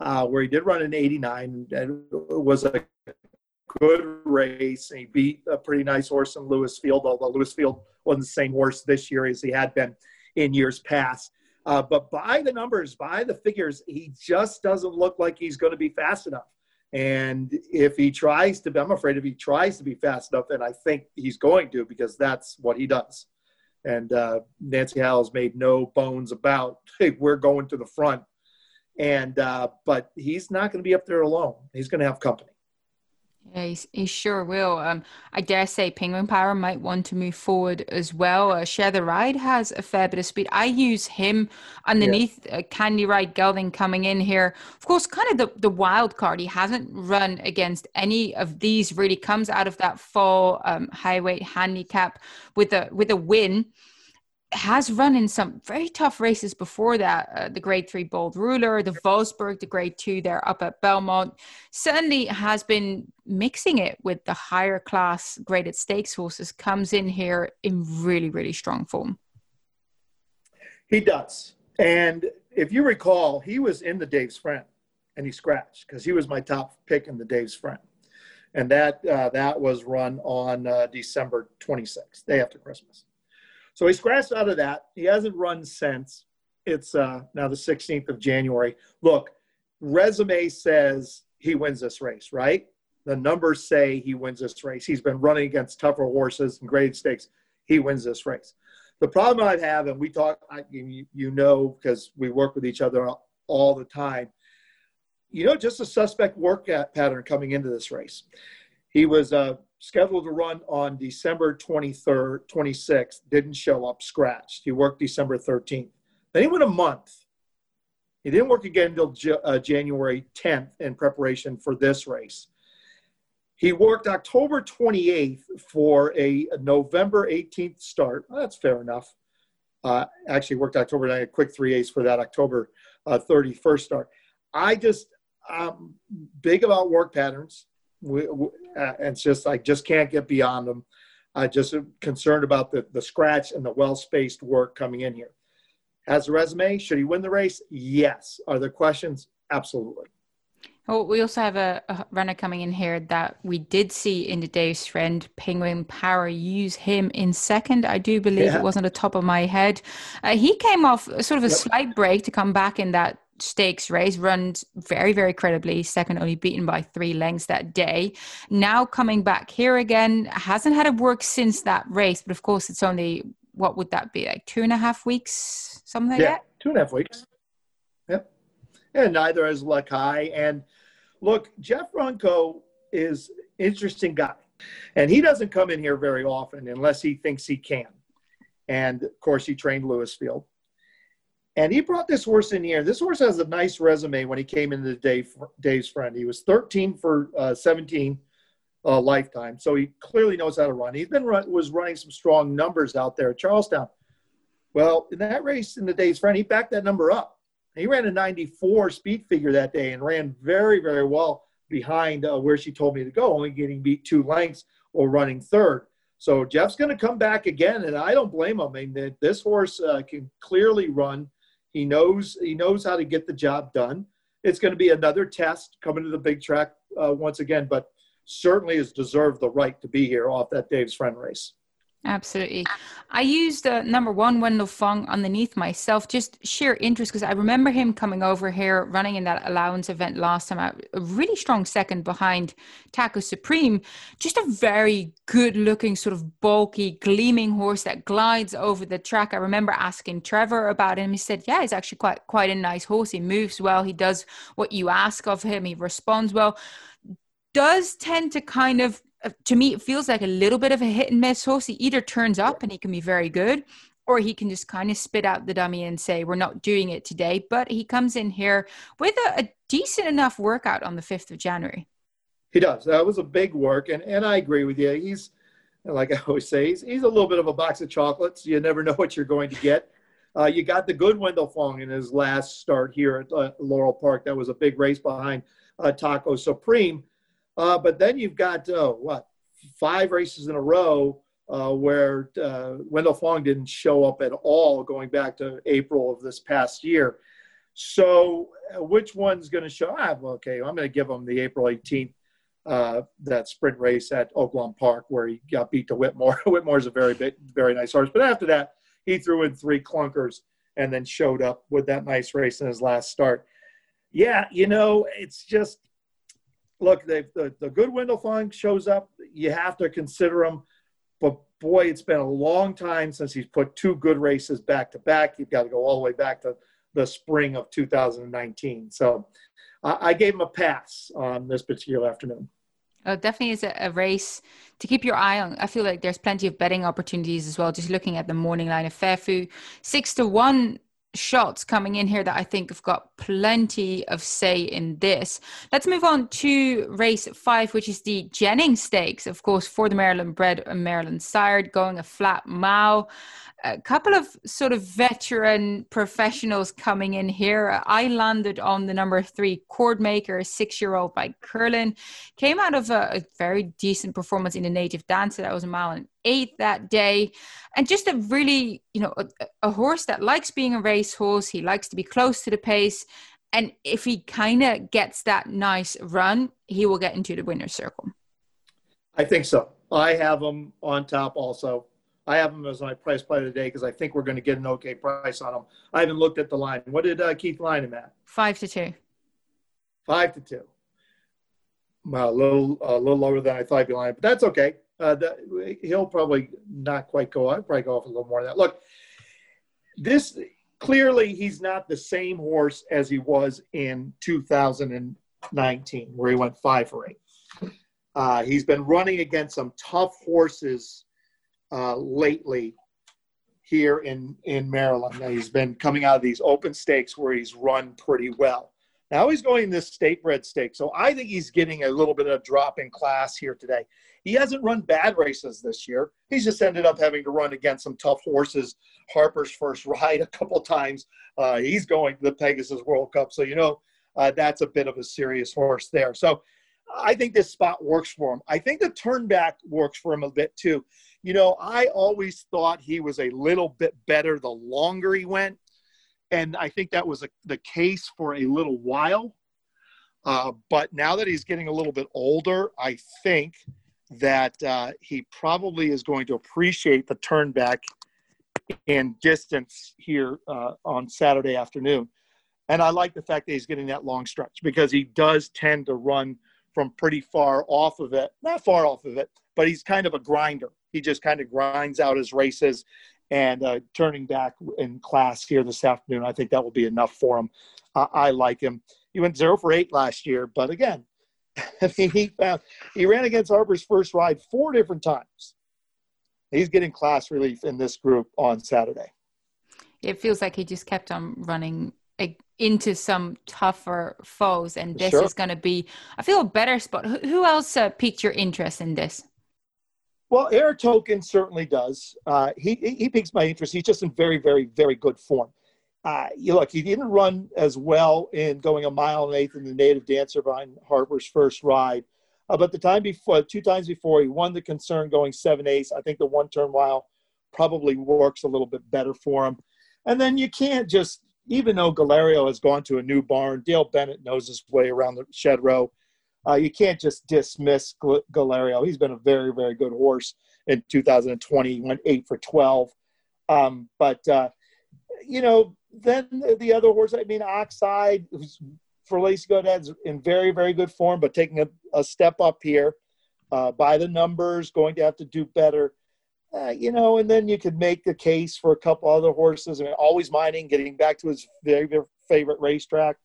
uh, where he did run an 89 and was a good race. And he beat a pretty nice horse in Lewisfield, although Lewisfield wasn't the same horse this year as he had been in years past. Uh, but by the numbers, by the figures, he just doesn't look like he's going to be fast enough. And if he tries to, I'm afraid if he tries to be fast enough, and I think he's going to because that's what he does. And uh, Nancy Howell's made no bones about <laughs> hey, we're going to the front. And uh, but he's not going to be up there alone. He's going to have company. Yeah, he, he sure will. Um, I dare say Penguin Power might want to move forward as well. Uh, Share the Ride has a fair bit of speed. I use him underneath yeah. uh, Candy Ride Gelding coming in here. Of course, kind of the, the wild card. He hasn't run against any of these. Really comes out of that fall um, high weight handicap with a with a win has run in some very tough races before that. Uh, the Grade Three Bold Ruler, the Vosburgh, the Grade Two there up at Belmont. Certainly has been mixing it with the higher class graded stakes horses. Comes in here in really, really strong form. He does, and if you recall, he was in the Dave's friend, and he scratched because he was my top pick in the Dave's friend, and that uh, that was run on uh, December 26th, day after Christmas. So he scratched out of that. He hasn't run since. It's uh, now the 16th of January. Look, resume says he wins this race, right? The numbers say he wins this race. He's been running against tougher horses and grade stakes. He wins this race. The problem I have, and we talk, I, you, you know, because we work with each other all the time, you know, just a suspect work pattern coming into this race. He was uh, scheduled to run on December 23rd, 26th, didn't show up, scratched. He worked December 13th. Then he went a month. He didn't work again until uh, January 10th in preparation for this race. He worked October 28th for a November 18th start. Well, that's fair enough. Uh, actually worked October 9th, quick three eighths for that October uh, 31st start. I just, I'm big about work patterns we, we, uh, it's just I just can't get beyond them. I just am concerned about the the scratch and the well spaced work coming in here. Has a resume? Should he win the race? Yes. Are there questions? Absolutely. Oh, we also have a, a, runner coming in here that we did see in the Dave's friend Penguin Power use him in second. I do believe yeah. it was on the top of my head. Uh, he came off sort of a yep. slight break to come back in that stakes race, runs very, very credibly, second only beaten by three lengths that day. Now coming back here again, hasn't had a work since that race, but of course it's only what would that be like two and a half weeks, something like yeah, that? Two and a half weeks. Yep. And neither is Laki. And look, Jeff Runco is interesting guy. And he doesn't come in here very often unless he thinks he can. And of course, he trained Lewisfield. And he brought this horse in here. This horse has a nice resume when he came into the Dave, Dave's friend. He was 13 for uh, 17 uh, lifetime, so he clearly knows how to run. He's been run, was running some strong numbers out there at Charles Town. Well, in that race in the Dave's friend, he backed that number up. He ran a 94 speed figure that day and ran very, very well behind uh, Whereshetoldmetogo, only getting beat two lengths or running third. So Jeff's going to come back again, and I don't blame him. I mean, this horse uh, can clearly run he knows he knows how to get the job done. It's going to be another test coming to the big track uh, once again, but certainly has deserved the right to be here off that Dave's friend race. Absolutely. I used uh, number one, Wendell Fong, underneath myself, just sheer interest, because I remember him coming over here running in that allowance event last time out, a really strong second behind Taco Supreme. Just a very good looking, sort of bulky, gleaming horse that glides over the track. I remember asking Trevor about him. He said, Yeah, he's actually quite, quite a nice horse. He moves well, he does what you ask of him, he responds well. Does tend to kind of to me, it feels like a little bit of a hit and miss horse. He either turns up and he can be very good, or he can just kind of spit out the dummy and say, We're not doing it today. But he comes in here with a, a decent enough workout on the 5th of January. He does. That was a big work. And, and I agree with you. He's, like I always say, he's, he's a little bit of a box of chocolates. You never know what you're going to get. Uh, you got the good Wendell Fong in his last start here at uh, Laurel Park. That was a big race behind uh, Taco Supreme. Uh, but then you've got uh, what five races in a row uh, where uh, Wendell Fong didn't show up at all, going back to April of this past year. So, uh, which one's going to show up? Ah, okay, I'm going to give him the April 18th uh, that sprint race at Oaklawn Park where he got beat to Whitmore. <laughs> Whitmore's a very big, very nice horse, but after that, he threw in three clunkers and then showed up with that nice race in his last start. Yeah, you know, it's just look, the, the good Wendell Fong shows up. You have to consider him. But boy, it's been a long time since he's put two good races back to back. You've got to go all the way back to the spring of 2019. So I, I gave him a pass on this particular afternoon. Oh, definitely is a, a, race to keep your eye on. I feel like there's plenty of betting opportunities as well. Just looking at the morning line of Fairfu, six to one shots coming in here that I think have got plenty of say in this. Let's move on to race five, which is the Jennings Stakes, of course, for the Maryland bred and Maryland sired, going a flat mile a couple of sort of veteran professionals coming in here. I landed on the number three Cordmaker, maker, six year old by Curlin. Came out of a, a, very decent performance in the native dancer. That was a mile and eight that day. And just a really, you know, a, a horse that likes being a racehorse. He likes to be close to the pace. And if he kind of gets that nice run, he will get into the winner's circle. I think so. I have him on top also. I have them as my price play today because I think we're going to get an okay price on them. I haven't looked at the line. What did uh, Keith line him at? Five to two. Five to two. Well, a little, a little lower than I thought he'd be lying, but that's okay. Uh, the, he'll probably not quite go. I'd probably go off a little more than that. Look, this clearly he's not the same horse as he was in 2019, where he went five for eight. Uh, he's been running against some tough horses uh, lately here in, in Maryland. Now, he's been coming out of these open stakes where he's run pretty well. Now he's going this state bred stake. So I think he's getting a little bit of a drop in class here today. He hasn't run bad races this year. He's just ended up having to run against some tough horses. Harper's first ride <laughs> a couple times. Uh, he's going to the Pegasus World Cup. So, you know, uh, that's a bit of a serious horse there. So I think this spot works for him. I think the turn back works for him a bit too. You know, I always thought he was a little bit better the longer he went. And I think that was a, the case for a little while. Uh, but now that he's getting a little bit older, I think that uh, he probably is going to appreciate the turn back in distance here uh, on Saturday afternoon. And I like the fact that he's getting that long stretch because he does tend to run from pretty far off of it. Not far off of it, but he's kind of a grinder. He just kind of grinds out his races and uh, turning back in class here this afternoon. I think that will be enough for him. Uh, I like him. He went zero for eight last year, but again, <laughs> I mean, he found he ran against Harper's first ride four different times. He's getting class relief in this group on Saturday. It feels like he just kept on running into some tougher foes, and this sure. is going to be, I feel, a better spot. Who else uh, piqued your interest in this? Well, Air Token certainly does. Uh, he he piques my interest. He's just in very, very, very good form. Uh, you look, he didn't run as well in going a mile and eighth in the native dancer behind Harper's first ride. Uh, but the time before, two times before, he won the concern going seven eighths. I think the one turn mile probably works a little bit better for him. And then you can't just, even though Galerio has gone to a new barn, Dale Bennett knows his way around the shed row. Uh, you can't just dismiss Galerio. He's been a very, very good horse in 2020. He went eight for 12. Um, but, uh, you know, then the other horse, I mean, Oxide, who's for Lacey Gaudet's in very, very good form, but taking a, a step up here uh, by the numbers, going to have to do better. Uh, you know, and then you could make the case for a couple other horses. I mean, Alwaysmining, getting back to his very favorite racetrack.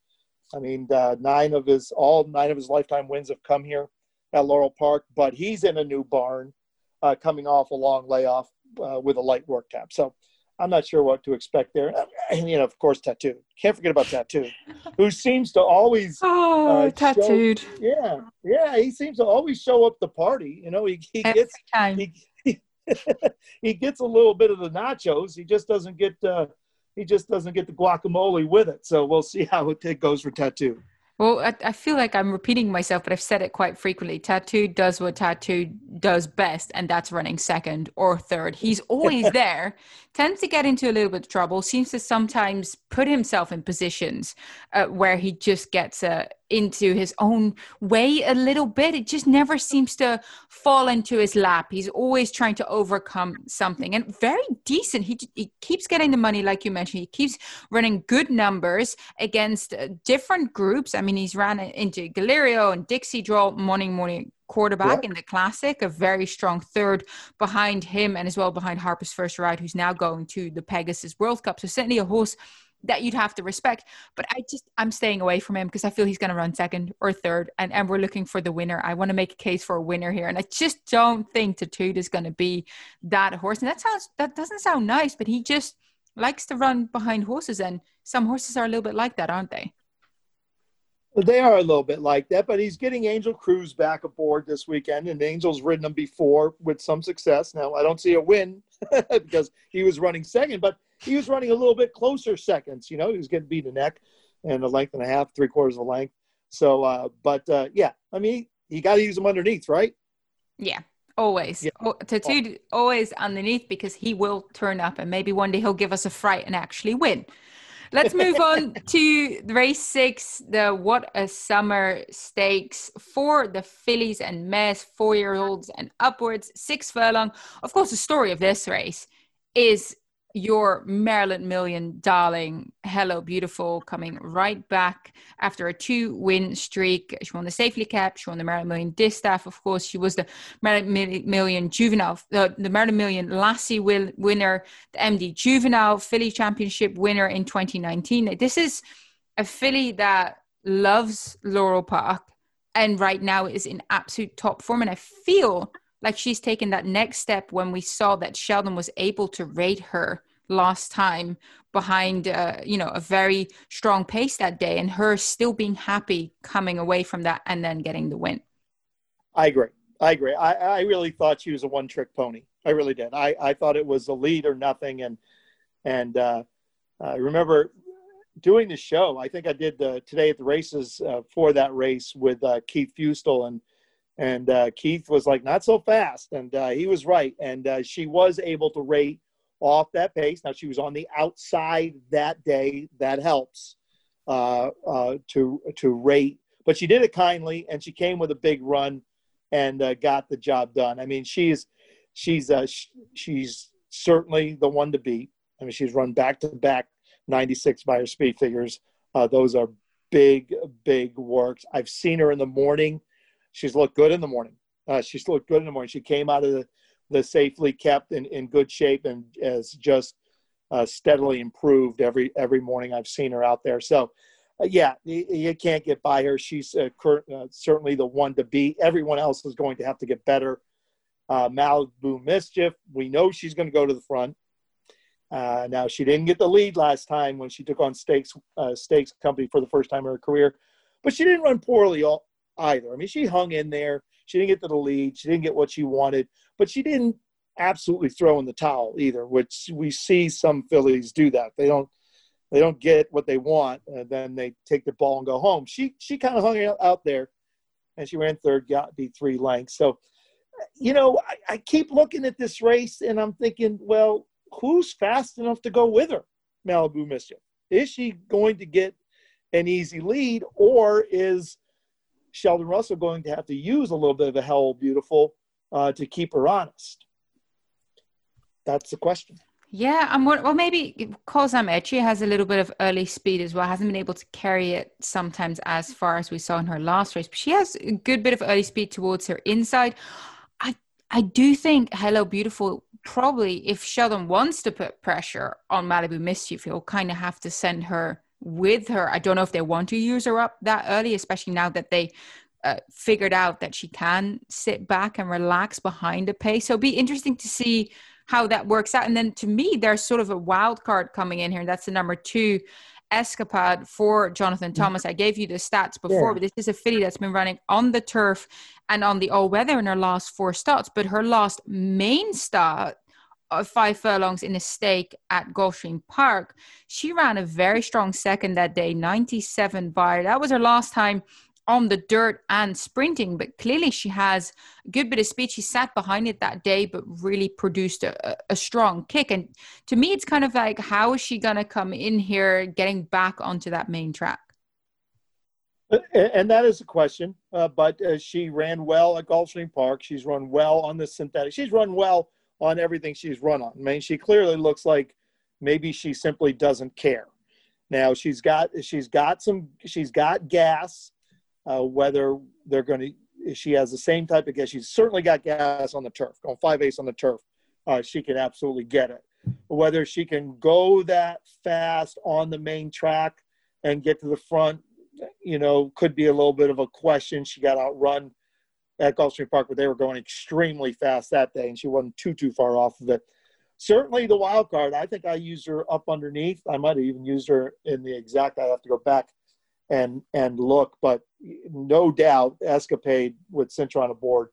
I mean, uh, nine of his all nine of his lifetime wins have come here at Laurel Park, but he's in a new barn, uh, coming off a long layoff uh, with a light work tap. So I'm not sure what to expect there. And you know, of course, tattoo. Can't forget about tattoo, who seems to always <laughs> oh uh, tattooed. Show, yeah, yeah, he seems to always show up the party. You know, he, he gets he, he, <laughs> he, gets a little bit of the nachos. He just doesn't get uh, he just doesn't get the guacamole with it. So we'll see how it goes for tattoo. Well, I, I, feel like I'm repeating myself, but I've said it quite frequently. Tattoo does what Tattoo does best, and that's running second or third. He's always <laughs> there, tends to get into a little bit of trouble, seems to sometimes put himself in positions uh, where he just gets uh, into his own way a little bit. It just never seems to fall into his lap. He's always trying to overcome something and very decent. He, he keeps getting the money, like you mentioned. He keeps running good numbers against uh, different groups. I mean, he's ran into Galerio and Dixie Draw morning, morning quarterback in the classic, a very strong third behind him and as well behind Harper's first ride, who's now going to the Pegasus World Cup. So certainly a horse that you'd have to respect. But I just I'm staying away from him because I feel he's going to run second or third, and and we're looking for the winner. I want to make a case for a winner here, and I just don't think Tattoo is going to be that horse. And that sounds that doesn't sound nice, but he just likes to run behind horses, and some horses are a little bit like that, aren't they? They are a little bit like that, but he's getting Angel Cruz back aboard this weekend, and Angel's ridden him before with some success. Now, I don't see a win <laughs> because he was running second, but he was running a little bit closer seconds. You know, he was getting beat in the neck and a length and a half, three quarters of a length. So, uh, but uh, yeah, I mean, you got to use him underneath, right? Yeah, always. Yeah. Oh, Tattoo always underneath because he will turn up and maybe one day he'll give us a fright and actually win. Let's move <laughs> on to race six, the What a Summer Stakes for the fillies and mares, four year olds and upwards, six furlong. Of course, the story of this race is your Maryland Million darling, Hello Beautiful, coming right back after a two win streak. She won the Safely Kept, she won the Maryland Million Distaff. Of course, she was the Maryland Million Juvenile, uh, the Maryland Million Lassie winner, the MD Juvenile Filly Championship winner in 2019. This is a filly that loves Laurel Park and right now is in absolute top form. And I feel like she's taken that next step when we saw that Sheldon was able to rate her last time behind uh, you know a very strong pace that day and her still being happy coming away from that and then getting the win. I agree. I agree. I, I really thought she was a one trick pony. I really did. I, I thought it was a lead or nothing and and uh, i remember doing the show. I think i did uh, today at the races uh, for that race with uh, Keith Feustle and and uh, Keith was like, not so fast. And uh, he was right. And uh, she was able to rate off that pace. Now, she was on the outside that day. That helps uh, uh, to, to rate. But she did it kindly, and she came with a big run and uh, got the job done. I mean, she's, she's, she's certainly the one to beat. I mean, she's run back to back 96 by her speed figures. those are big, big works. I've seen her in the morning she's looked good in the morning. Uh, she's looked good in the morning. She came out of the, the safely kept in, in good shape and has just uh, steadily improved every every morning I've seen her out there. So, uh, yeah, you, you, can't get by her. She's uh, cur- uh, certainly the one to beat. Everyone else is going to have to get better. Uh, Malibu Mischief, we know she's going to go to the front. now she didn't get the lead last time when she took on Stakes Stakes Company for the first time in her career, but she didn't run poorly all, either. I mean, she hung in there. She didn't get to the lead. She didn't get what she wanted, but she didn't absolutely throw in the towel either, which we see some fillies do that. They don't they don't get what they want, and then they take the ball and go home. She she kind of hung out there, and she ran third, got beat three lengths. So, you know, I, I keep looking at this race, and I'm thinking, well, who's fast enough to go with her? Malibu Mischief. Is she going to get an easy lead, or is Sheldon Russell going to have to use a little bit of a Hello Beautiful uh, to keep her honest? That's the question. Yeah, I'm well. Maybe I'm edgy, has a little bit of early speed as well. Hasn't been able to carry it sometimes as far as we saw in her last race, but she has a good bit of early speed towards her inside. I I do think Hello Beautiful probably if Sheldon wants to put pressure on Malibu Mischief, he'll kind of have to send her with her. I don't know if they want to use her up that early, especially now that they uh, figured out that she can sit back and relax behind the pace. So be interesting to see how that works out. And then to me, there's sort of a wild card coming in here, and that's the number two escapade for Jonathan mm-hmm. Thomas. I gave you the stats before, yeah. but this is a filly that's been running on the turf and on the all weather in her last four starts. But her last main start five furlongs in a stake at Gulfstream Park, she ran a very strong second that day, 97 by. That was her last time on the dirt and sprinting, but clearly she has a good bit of speed. She sat behind it that day, but really produced a, a strong kick. And to me, it's kind of like, how is she going to come in here getting back onto that main track? And that is a question. Uh, but uh, she ran well at Gulfstream Park. She's run well on the synthetic. She's run well on everything she's run on. I mean, she clearly looks like maybe she simply doesn't care. Now she's got she's got some she's got gas uh, whether they're going to, she has the same type of gas. She's certainly got gas on the turf, going five ace on the turf. Uh, she can absolutely get it. Whether she can go that fast on the main track and get to the front, you know, could be a little bit of a question. She got outrun at Gulfstream Park, but they were going extremely fast that day, and she wasn't too too far off of it. Certainly, the wild card. I think I used her up underneath. I might have even used her in the exact. I have to go back and and look. But no doubt, Escapade with Cintron aboard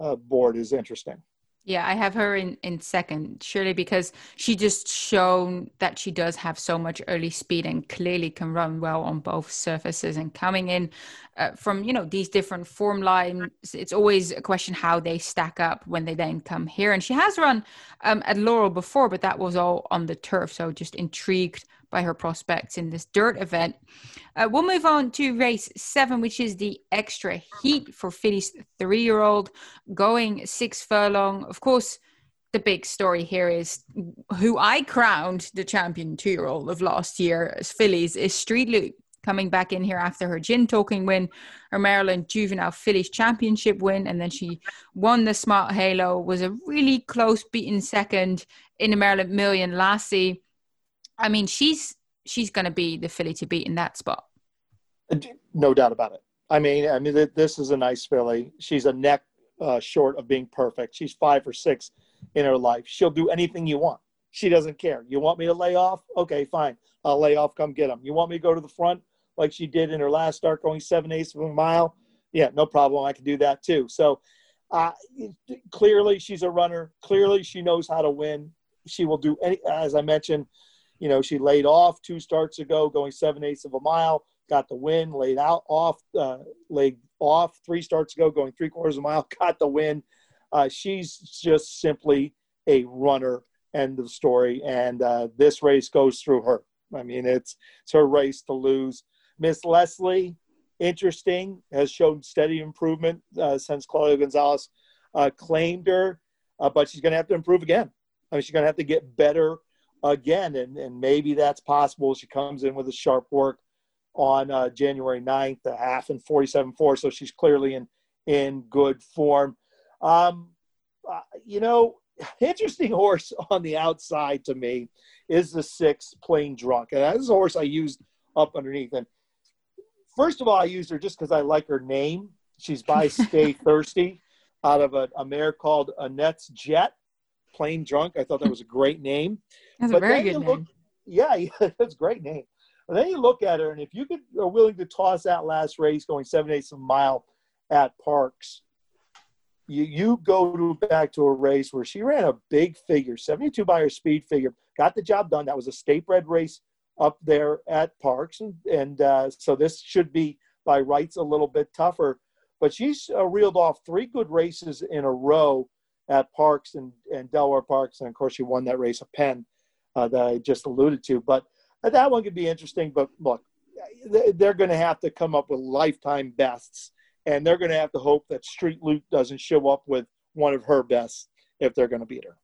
uh, board is interesting. Yeah, I have her in, in second, surely because she just shown that she does have so much early speed and clearly can run well on both surfaces. And coming in uh, from, you know, these different form lines, it's always a question how they stack up when they then come here. And she has run um, at Laurel before, but that was all on the turf. So just intrigued by her prospects in this dirt event. Uh, we'll move on to race seven, which is the Xtra Heat for filly's three year old going six furlong. Of course, the big story here is who I crowned the champion two year old of last year as fillies is Street Loot coming back in here after her gin talking win, her Maryland Juvenile Fillies Championship win, and then she won the Smart Halo, was a really close beaten second in the Maryland Million Lassie. I mean, she's she's going to be the filly to beat in that spot. No doubt about it. I mean, I mean, this is a nice filly. She's a neck uh, short of being perfect. She's five or six in her life. She'll do anything you want. She doesn't care. You want me to lay off? Okay, fine. I'll lay off. Come get them. You want me to go to the front like she did in her last start, going seven eighths of a mile? Yeah, no problem. I can do that too. So uh, clearly, she's a runner. Clearly, she knows how to win. She will do any. As I mentioned, you know, she laid off two starts ago, going seven eighths of a mile, got the win. Laid out off, uh, laid off three starts ago, going three quarters of a mile, <laughs> got the win. Uh, she's just simply a runner. End of story. And uh, this race goes through her. I mean, it's it's her race to lose. Miss Leslie, interesting, has shown steady improvement uh, since Claudio Gonzalez uh, claimed her, uh, but she's going to have to improve again. I mean, she's going to have to get better again, and, and maybe that's possible. She comes in with a sharp work on uh, January 9th, a half and 47.4, so she's clearly in, in good form. Um, uh, you know, <laughs> interesting horse on the outside to me is the six plain drunk. And that's a horse I used up underneath. And first of all, I used her just because I like her name. She's by <laughs> Stay Thirsty out of a, a mare called Annette's Jet plain drunk. I thought that was a great name. That's but a very good name. Look, yeah, <laughs> yeah, that's a great name. And then you look at her, and if you could, are willing to toss that last race going seven eighths of a mile at Parx, you, you go to, back to a race where she ran a big figure, 72 by her speed figure, got the job done. That was a state bred race up there at Parx. And, and uh, so this should be by rights a little bit tougher. But she's uh, reeled off three good races in a row at Parx and, and Delaware Parks. And of course, she won that race of Penn uh, that I just alluded to. But that one could be interesting. But look, they're going to have to come up with lifetime bests and they're going to have to hope that Street Loot doesn't show up with one of her best if they're going to beat her.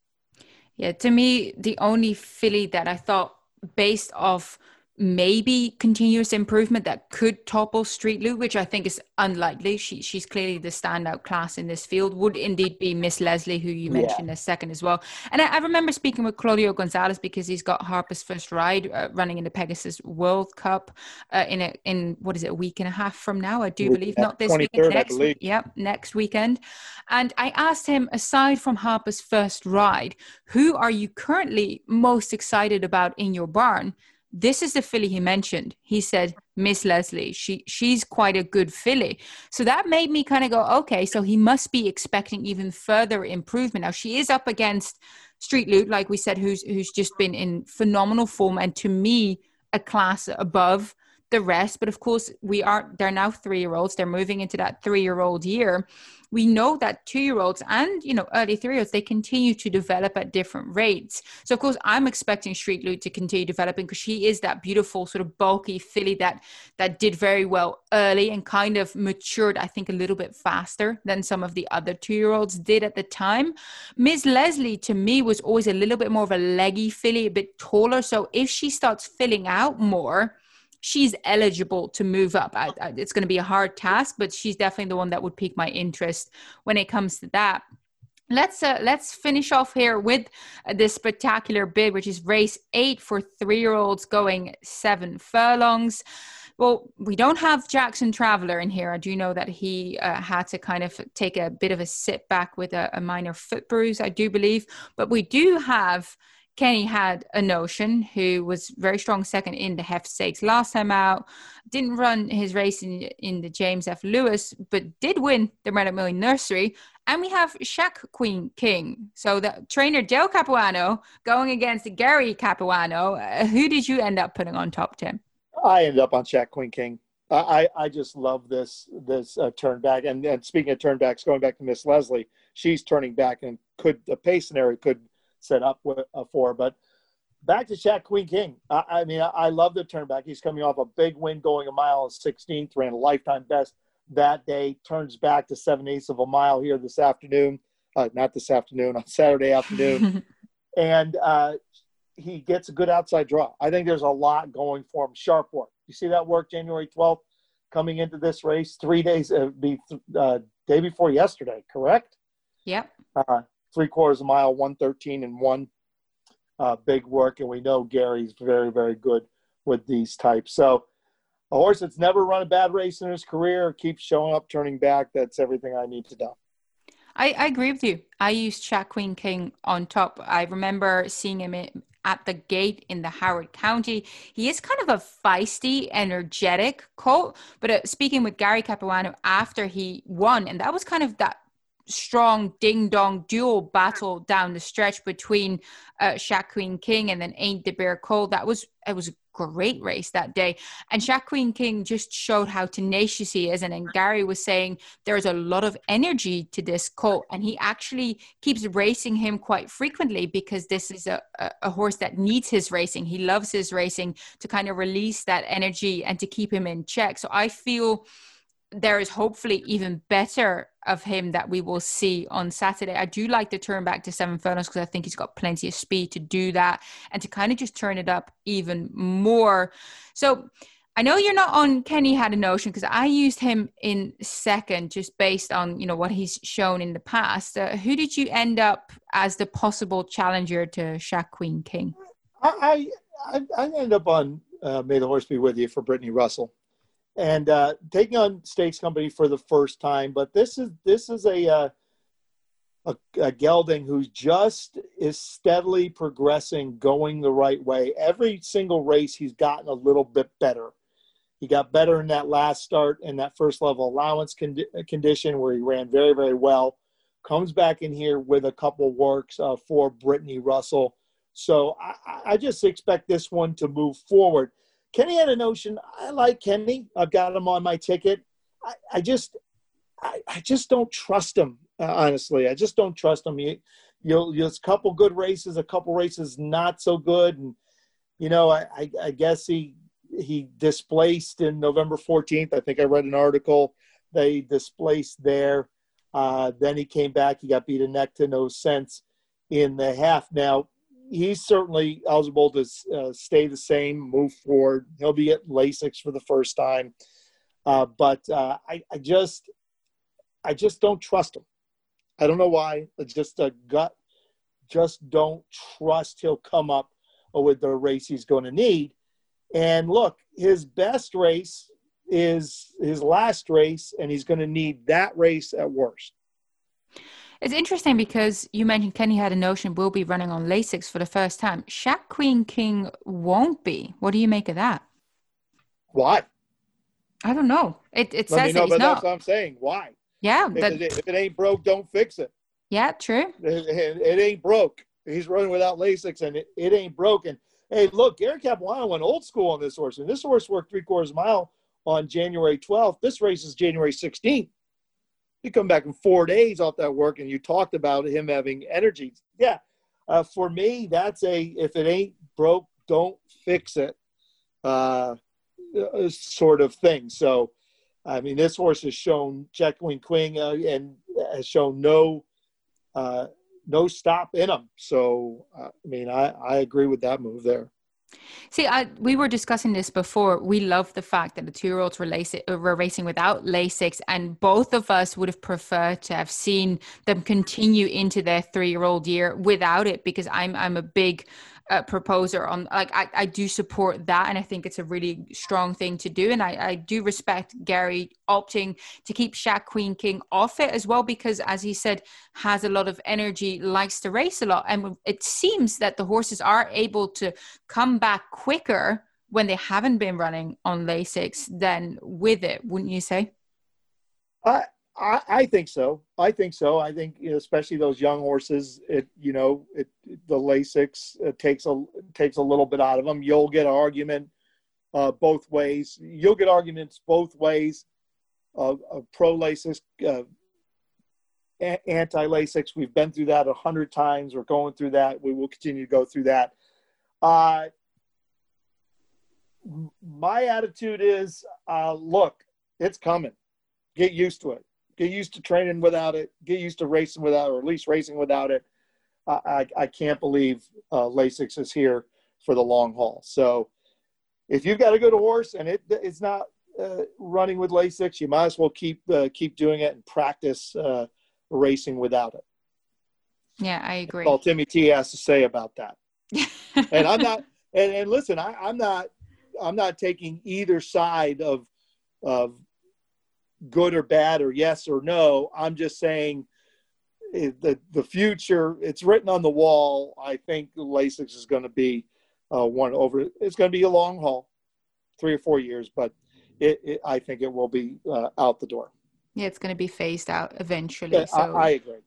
Yeah, to me, the only filly that I thought based off maybe continuous improvement that could topple Street Loot, which I think is unlikely. She she's clearly the standout class in this field. Would indeed be Miss Leslie, who you mentioned yeah. a second as well. And I, I, remember speaking with Claudio Gonzalez because he's got Harper's first ride uh, running in the Pegasus World Cup uh, in a in what is it a week and a half from now? I do believe not this weekend, next week. Yep, next weekend. And I asked him, aside from Harper's first ride, who are you currently most excited about in your barn? This is the filly he mentioned. He said, Miss Leslie, she she's quite a good filly. So that made me kind of go, okay, so he must be expecting even further improvement. Now she is up against Street Loot, like we said, who's who's just been in phenomenal form and to me a class above the rest. But of course, we are they're now three year olds. They're moving into that three year old year. We know that two year olds and you know early three year olds they continue to develop at different rates. So of course, I'm expecting Street Loot to continue developing because she is that beautiful sort of bulky filly that that did very well early and kind of matured, I think, a little bit faster than some of the other two year olds did at the time. Ms. Leslie to me was always a little bit more of a leggy filly, a bit taller. So if she starts filling out more she's eligible to move up. I, I, it's going to be a hard task, but she's definitely the one that would pique my interest when it comes to that. Let's uh, let's finish off here with uh, this spectacular bid, which is race eight for three-year-olds going seven furlongs. Well, we don't have Jackson Traveler in here. I do know that he uh, had to kind of take a bit of a sit back with a, a minor foot bruise, I do believe. But we do have Kenny had a notion who was very strong second in the heft stakes last time out. Didn't run his race in, in the James F. Lewis, but did win the Red Million Nursery. And we have Shack Queen King. So the trainer Joe Capuano going against Gary Capuano. Uh, who did you end up putting on top, Tim? I ended up on Shack Queen King. I, I just love this this uh, turn back. And, and speaking of turn backs, going back to Miss Leslie, she's turning back and could the pace scenario could – set up with, uh, for. But back to Shack Queen King. I, I mean, I, I, love the turn back. He's coming off a big win going a mile and 16th, ran a lifetime best that day, turns back to seven eighths of a mile here this afternoon. Uh, not this afternoon, on Saturday afternoon. <laughs> and uh, he gets a good outside draw. I think there's a lot going for him. Sharp work. You see that work January 12th coming into this race, three days, uh, be uh, day before yesterday, correct? Yep. Uh, three quarters of a mile, 113 and one. Uh, big work, and we know Gary's very, very good with these types. So, a horse that's never run a bad race in his career keeps showing up, turning back. That's everything I need to know. I, I agree with you. I used Shack Queen King on top. I remember seeing him at the gate in the Howard County. He is kind of a feisty, energetic colt. But uh, speaking with Gary Capuano after he won, and that was kind of that strong ding dong duel battle down the stretch between uh, Shack King and then Ain't the Bear Cold. That was it was a great race that day. And Shack King just showed how tenacious he is. And then Gary was saying there's a lot of energy to this colt. And he actually keeps racing him quite frequently because this is a, a, a horse that needs his racing. He loves his racing to kind of release that energy and to keep him in check. So I feel there is hopefully even better of him that we will see on Saturday. I do like to turn back to seven furlongs because I think he's got plenty of speed to do that and to kind of just turn it up even more. So I know you're not on Kenny had a notion because I used him in second just based on you know what he's shown in the past. Uh, who did you end up as the possible challenger to Shack Queen King? I I, I ended up on uh, May the Horse Be With You for Brittany Russell and uh, taking on Stakes Company for the first time. But this is this is a, uh, a, a gelding who just is steadily progressing, going the right way. Every single race, he's gotten a little bit better. He got better in that last start in that first level allowance condi- condition where he ran very very well. Comes back in here with a couple works uh, for Brittany Russell. So I, I just expect this one to move forward Kenny had a notion. I like Kenny. I've got him on my ticket. I, I just, I, I, just don't trust him. Uh, honestly, I just don't trust him. You, you'll, you'll, a couple good races, a couple races not so good, and you know, I, I, I guess he he displaced in November 14th. I think I read an article they displaced there. Uh, then he came back. He got beaten neck to no sense in the half. Now, he's certainly eligible to uh, stay the same, move forward. He'll be at Lasix for the first time. Uh, but uh, I, I, just, I just don't trust him. I don't know why. It's just a gut. Just don't trust he'll come up with the race he's going to need. And look, his best race is his last race, and he's going to need that race at worst. It's interesting because you mentioned Kenny had a notion will be running on Lasix for the first time. Shaq Queen King won't be. What do you make of that? Why? I don't know. It it Let says know, that he's but not. that's what I'm saying. Why? Yeah, If, that, it, if it ain't broke, don't fix it. yeah, true. It, it- it ain't broke. He's running without Lasix, and it, it ain't broken. Hey, look, Gary Capuano went old school on this horse, and this horse worked three quarters mile on January 12th. This race is January 16th. You come back in four days off that work, and you talked about him having energy. Yeah, uh, for me, that's a if it ain't broke, don't fix it, uh, uh, sort of thing. So, I mean, this horse has shown Jack Wing Quing uh, and has shown no uh, no stop in him. So, uh, I mean, I, I agree with that move there. See, I, we were discussing this before. We love the fact that the two-year-olds were, lace, uh, were racing without Lasix, and both of us would have preferred to have seen them continue into their three-year-old year without it. Because I'm I'm a big uh, proposer on like I, I do support that, and I think it's a really strong thing to do. And I, I do respect Gary opting to keep Shaq Queen King off it as well, because as he said, has a lot of energy, likes to race a lot, and it seems that the horses are able to come back quicker when they haven't been running on Lasix than with it, wouldn't you say? I, I, I think so. I think so. I think, you know, especially those young horses, it, you know, it, the Lasix it takes a, takes a little bit out of them. You'll get an argument uh, both ways. You'll get arguments both ways of, of pro Lasix, uh, anti Lasix. We've been through that a hundred times. We're going through that. We will continue to go through that. Uh, my attitude is, uh, look, it's coming. Get used to it. Get used to training without it. Get used to racing without, or at least racing without it. I, I, I can't believe uh, Lasix is here for the long haul. So, if you've got a good horse and it it's not uh, running with Lasix, you might as well keep uh, keep doing it and practice uh, racing without it. Yeah, I agree. That's all Timmy T has to say about that. <laughs> and I'm not. And, and listen, I, I'm not. I'm not taking either side of of good or bad or yes or no. I'm just saying eh, the the future. It's written on the wall. I think Lasix is going to be uh, one over. It's going to be a long haul, three or four years, but it, it, I think it will be uh, out the door. Yeah, it's going to be phased out eventually. Yeah, so I, I agree.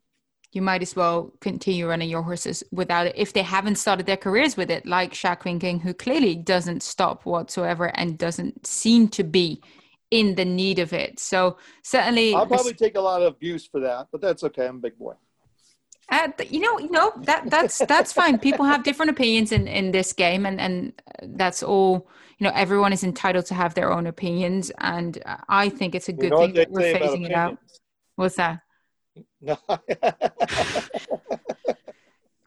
you might as well continue running your horses without it if they haven't started their careers with it, like Shaq King, who clearly doesn't stop whatsoever and doesn't seem to be in the need of it. So certainly, I'll probably take a lot of abuse for that, but that's okay. I'm a big boy. Uh, you know, you know that that's that's fine. People have different opinions in in this game, and and that's all. You know, everyone is entitled to have their own opinions, and I think it's a good you know thing that we're phasing it out. What's that? No. <laughs>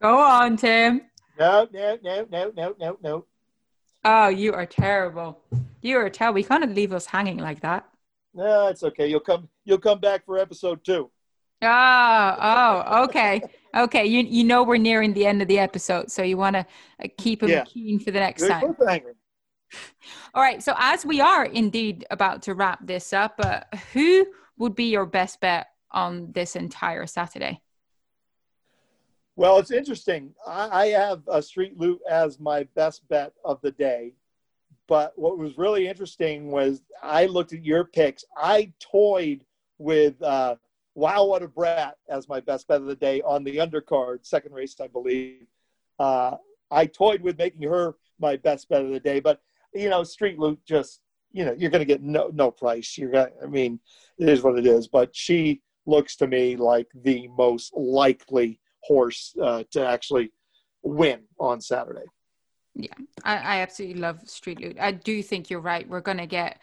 Go on, Tim. no, no, no, no, no, no, no. Oh, you are terrible. You are terrible. We can't leave us hanging like that. No, it's okay. You'll come. You'll come back for episode two. Oh, oh, okay, okay. You you know we're nearing the end of the episode, so you want to uh, keep them Yeah. keen for the next Good time. <laughs> All right. So as we are indeed about to wrap this up, uh, who would be your best bet on this entire Saturday? Well, it's interesting. I, I have a street loot as my best bet of the day. But what was really interesting was I looked at your picks. I toyed with uh, Wow What a Brat as my best bet of the day on the undercard, second race, I believe. Uh, I toyed with making her my best bet of the day. But, you know, street loot just, you know, you're going to get no, no price. You're going I mean, it is what it is. But she looks to me like the most likely horse uh, to actually win on Saturday. I, I absolutely love Street Loot. I do think you're right. We're going to get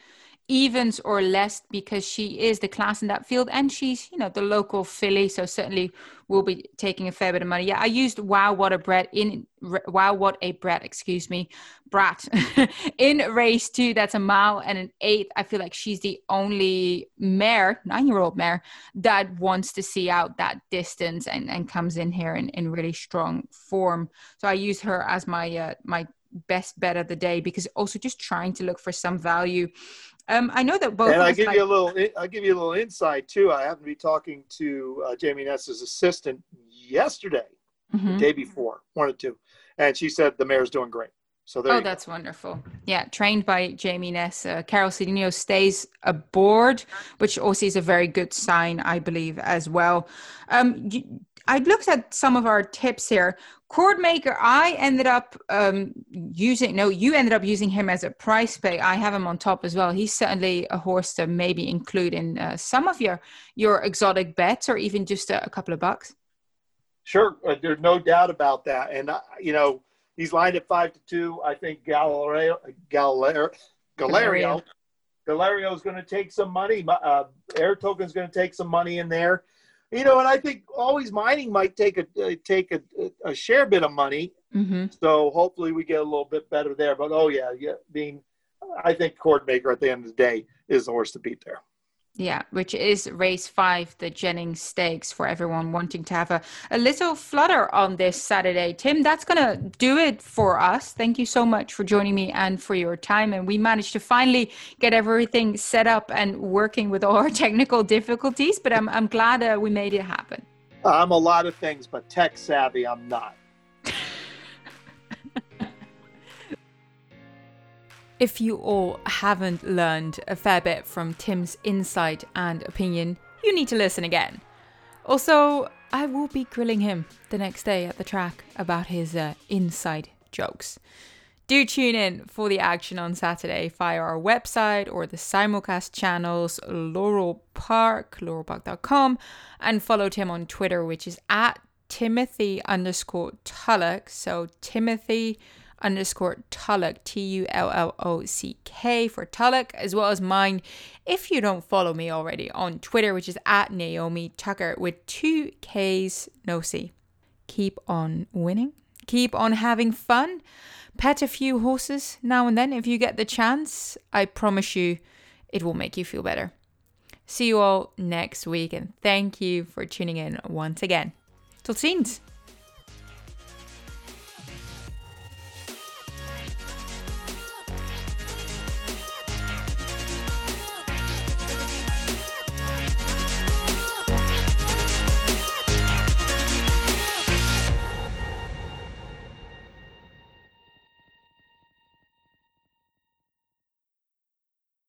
evens or less because she is the class in that field and she's you know the local filly so certainly will be taking a fair bit of money. Yeah i used wow what a brat in wow what a brat excuse me brat <laughs> in race two. That's a mile and an eighth. I feel like she's the only mare nine year old mare that wants to see out that distance and and comes in here in, in really strong form. So i use her as my uh, my best bet of the day because also just trying to look for some value um, I know that both. And I give like- you a little. I give you a little insight too. I happened to be talking to uh, Jamie Ness's assistant yesterday, mm-hmm. the day before, one or two, and she said the mayor's doing great. So there. Oh, that's go. wonderful. Yeah, trained by Jamie Ness. Uh, Carol Cedeno stays aboard, which also is a very good sign, I believe, as well. Um, I looked at some of our tips here. Cordmaker, I ended up um, using, no, you ended up using him as a price pay. I have him on top as well. He's certainly a horse to maybe include in uh, some of your your exotic bets or even just a, a couple of bucks. Sure, uh, there's no doubt about that. And, uh, you know, he's lined at five to two. I think Galileo, Galileo, Galerio, Galerio is going to take some money. Uh, Air Token is going to take some money in there you know, and I think Alwaysmining might take a uh, take a, a share bit of money. Mm-hmm. So hopefully we get a little bit better there. But oh yeah, yeah, being I think Cordmaker at the end of the day is the horse to beat there. Yeah, which is race five, the Jennings Stakes, for everyone wanting to have a, a little flutter on this Saturday. Tim, that's going to do it for us. Thank you so much for joining me and for your time. And we managed to finally get everything set up and working with all our <laughs> technical difficulties, but I'm, I'm glad uh, we made it happen. I'm a lot of things, but tech savvy, I'm not. If you all haven't learned a fair bit from Tim's insight and opinion, you need to listen again. Also, I will be grilling him the next day at the track about his uh, inside jokes. Do tune in for the action on Saturday via our website or the simulcast channels Laurel Park, laurelpark.com, and follow Tim on Twitter, which is at Timothy underscore Tullock. So Timothy underscore Tullock, T U L L O C K for Tullock, as well as mine. If you don't follow me already on Twitter, which is at Naomi Tukker with two K's, no C. Keep on winning, keep on having fun, pet a few horses now and then if you get the chance. I promise you it will make you feel better. See you all next week, and thank you for tuning in once again. Tot ziens!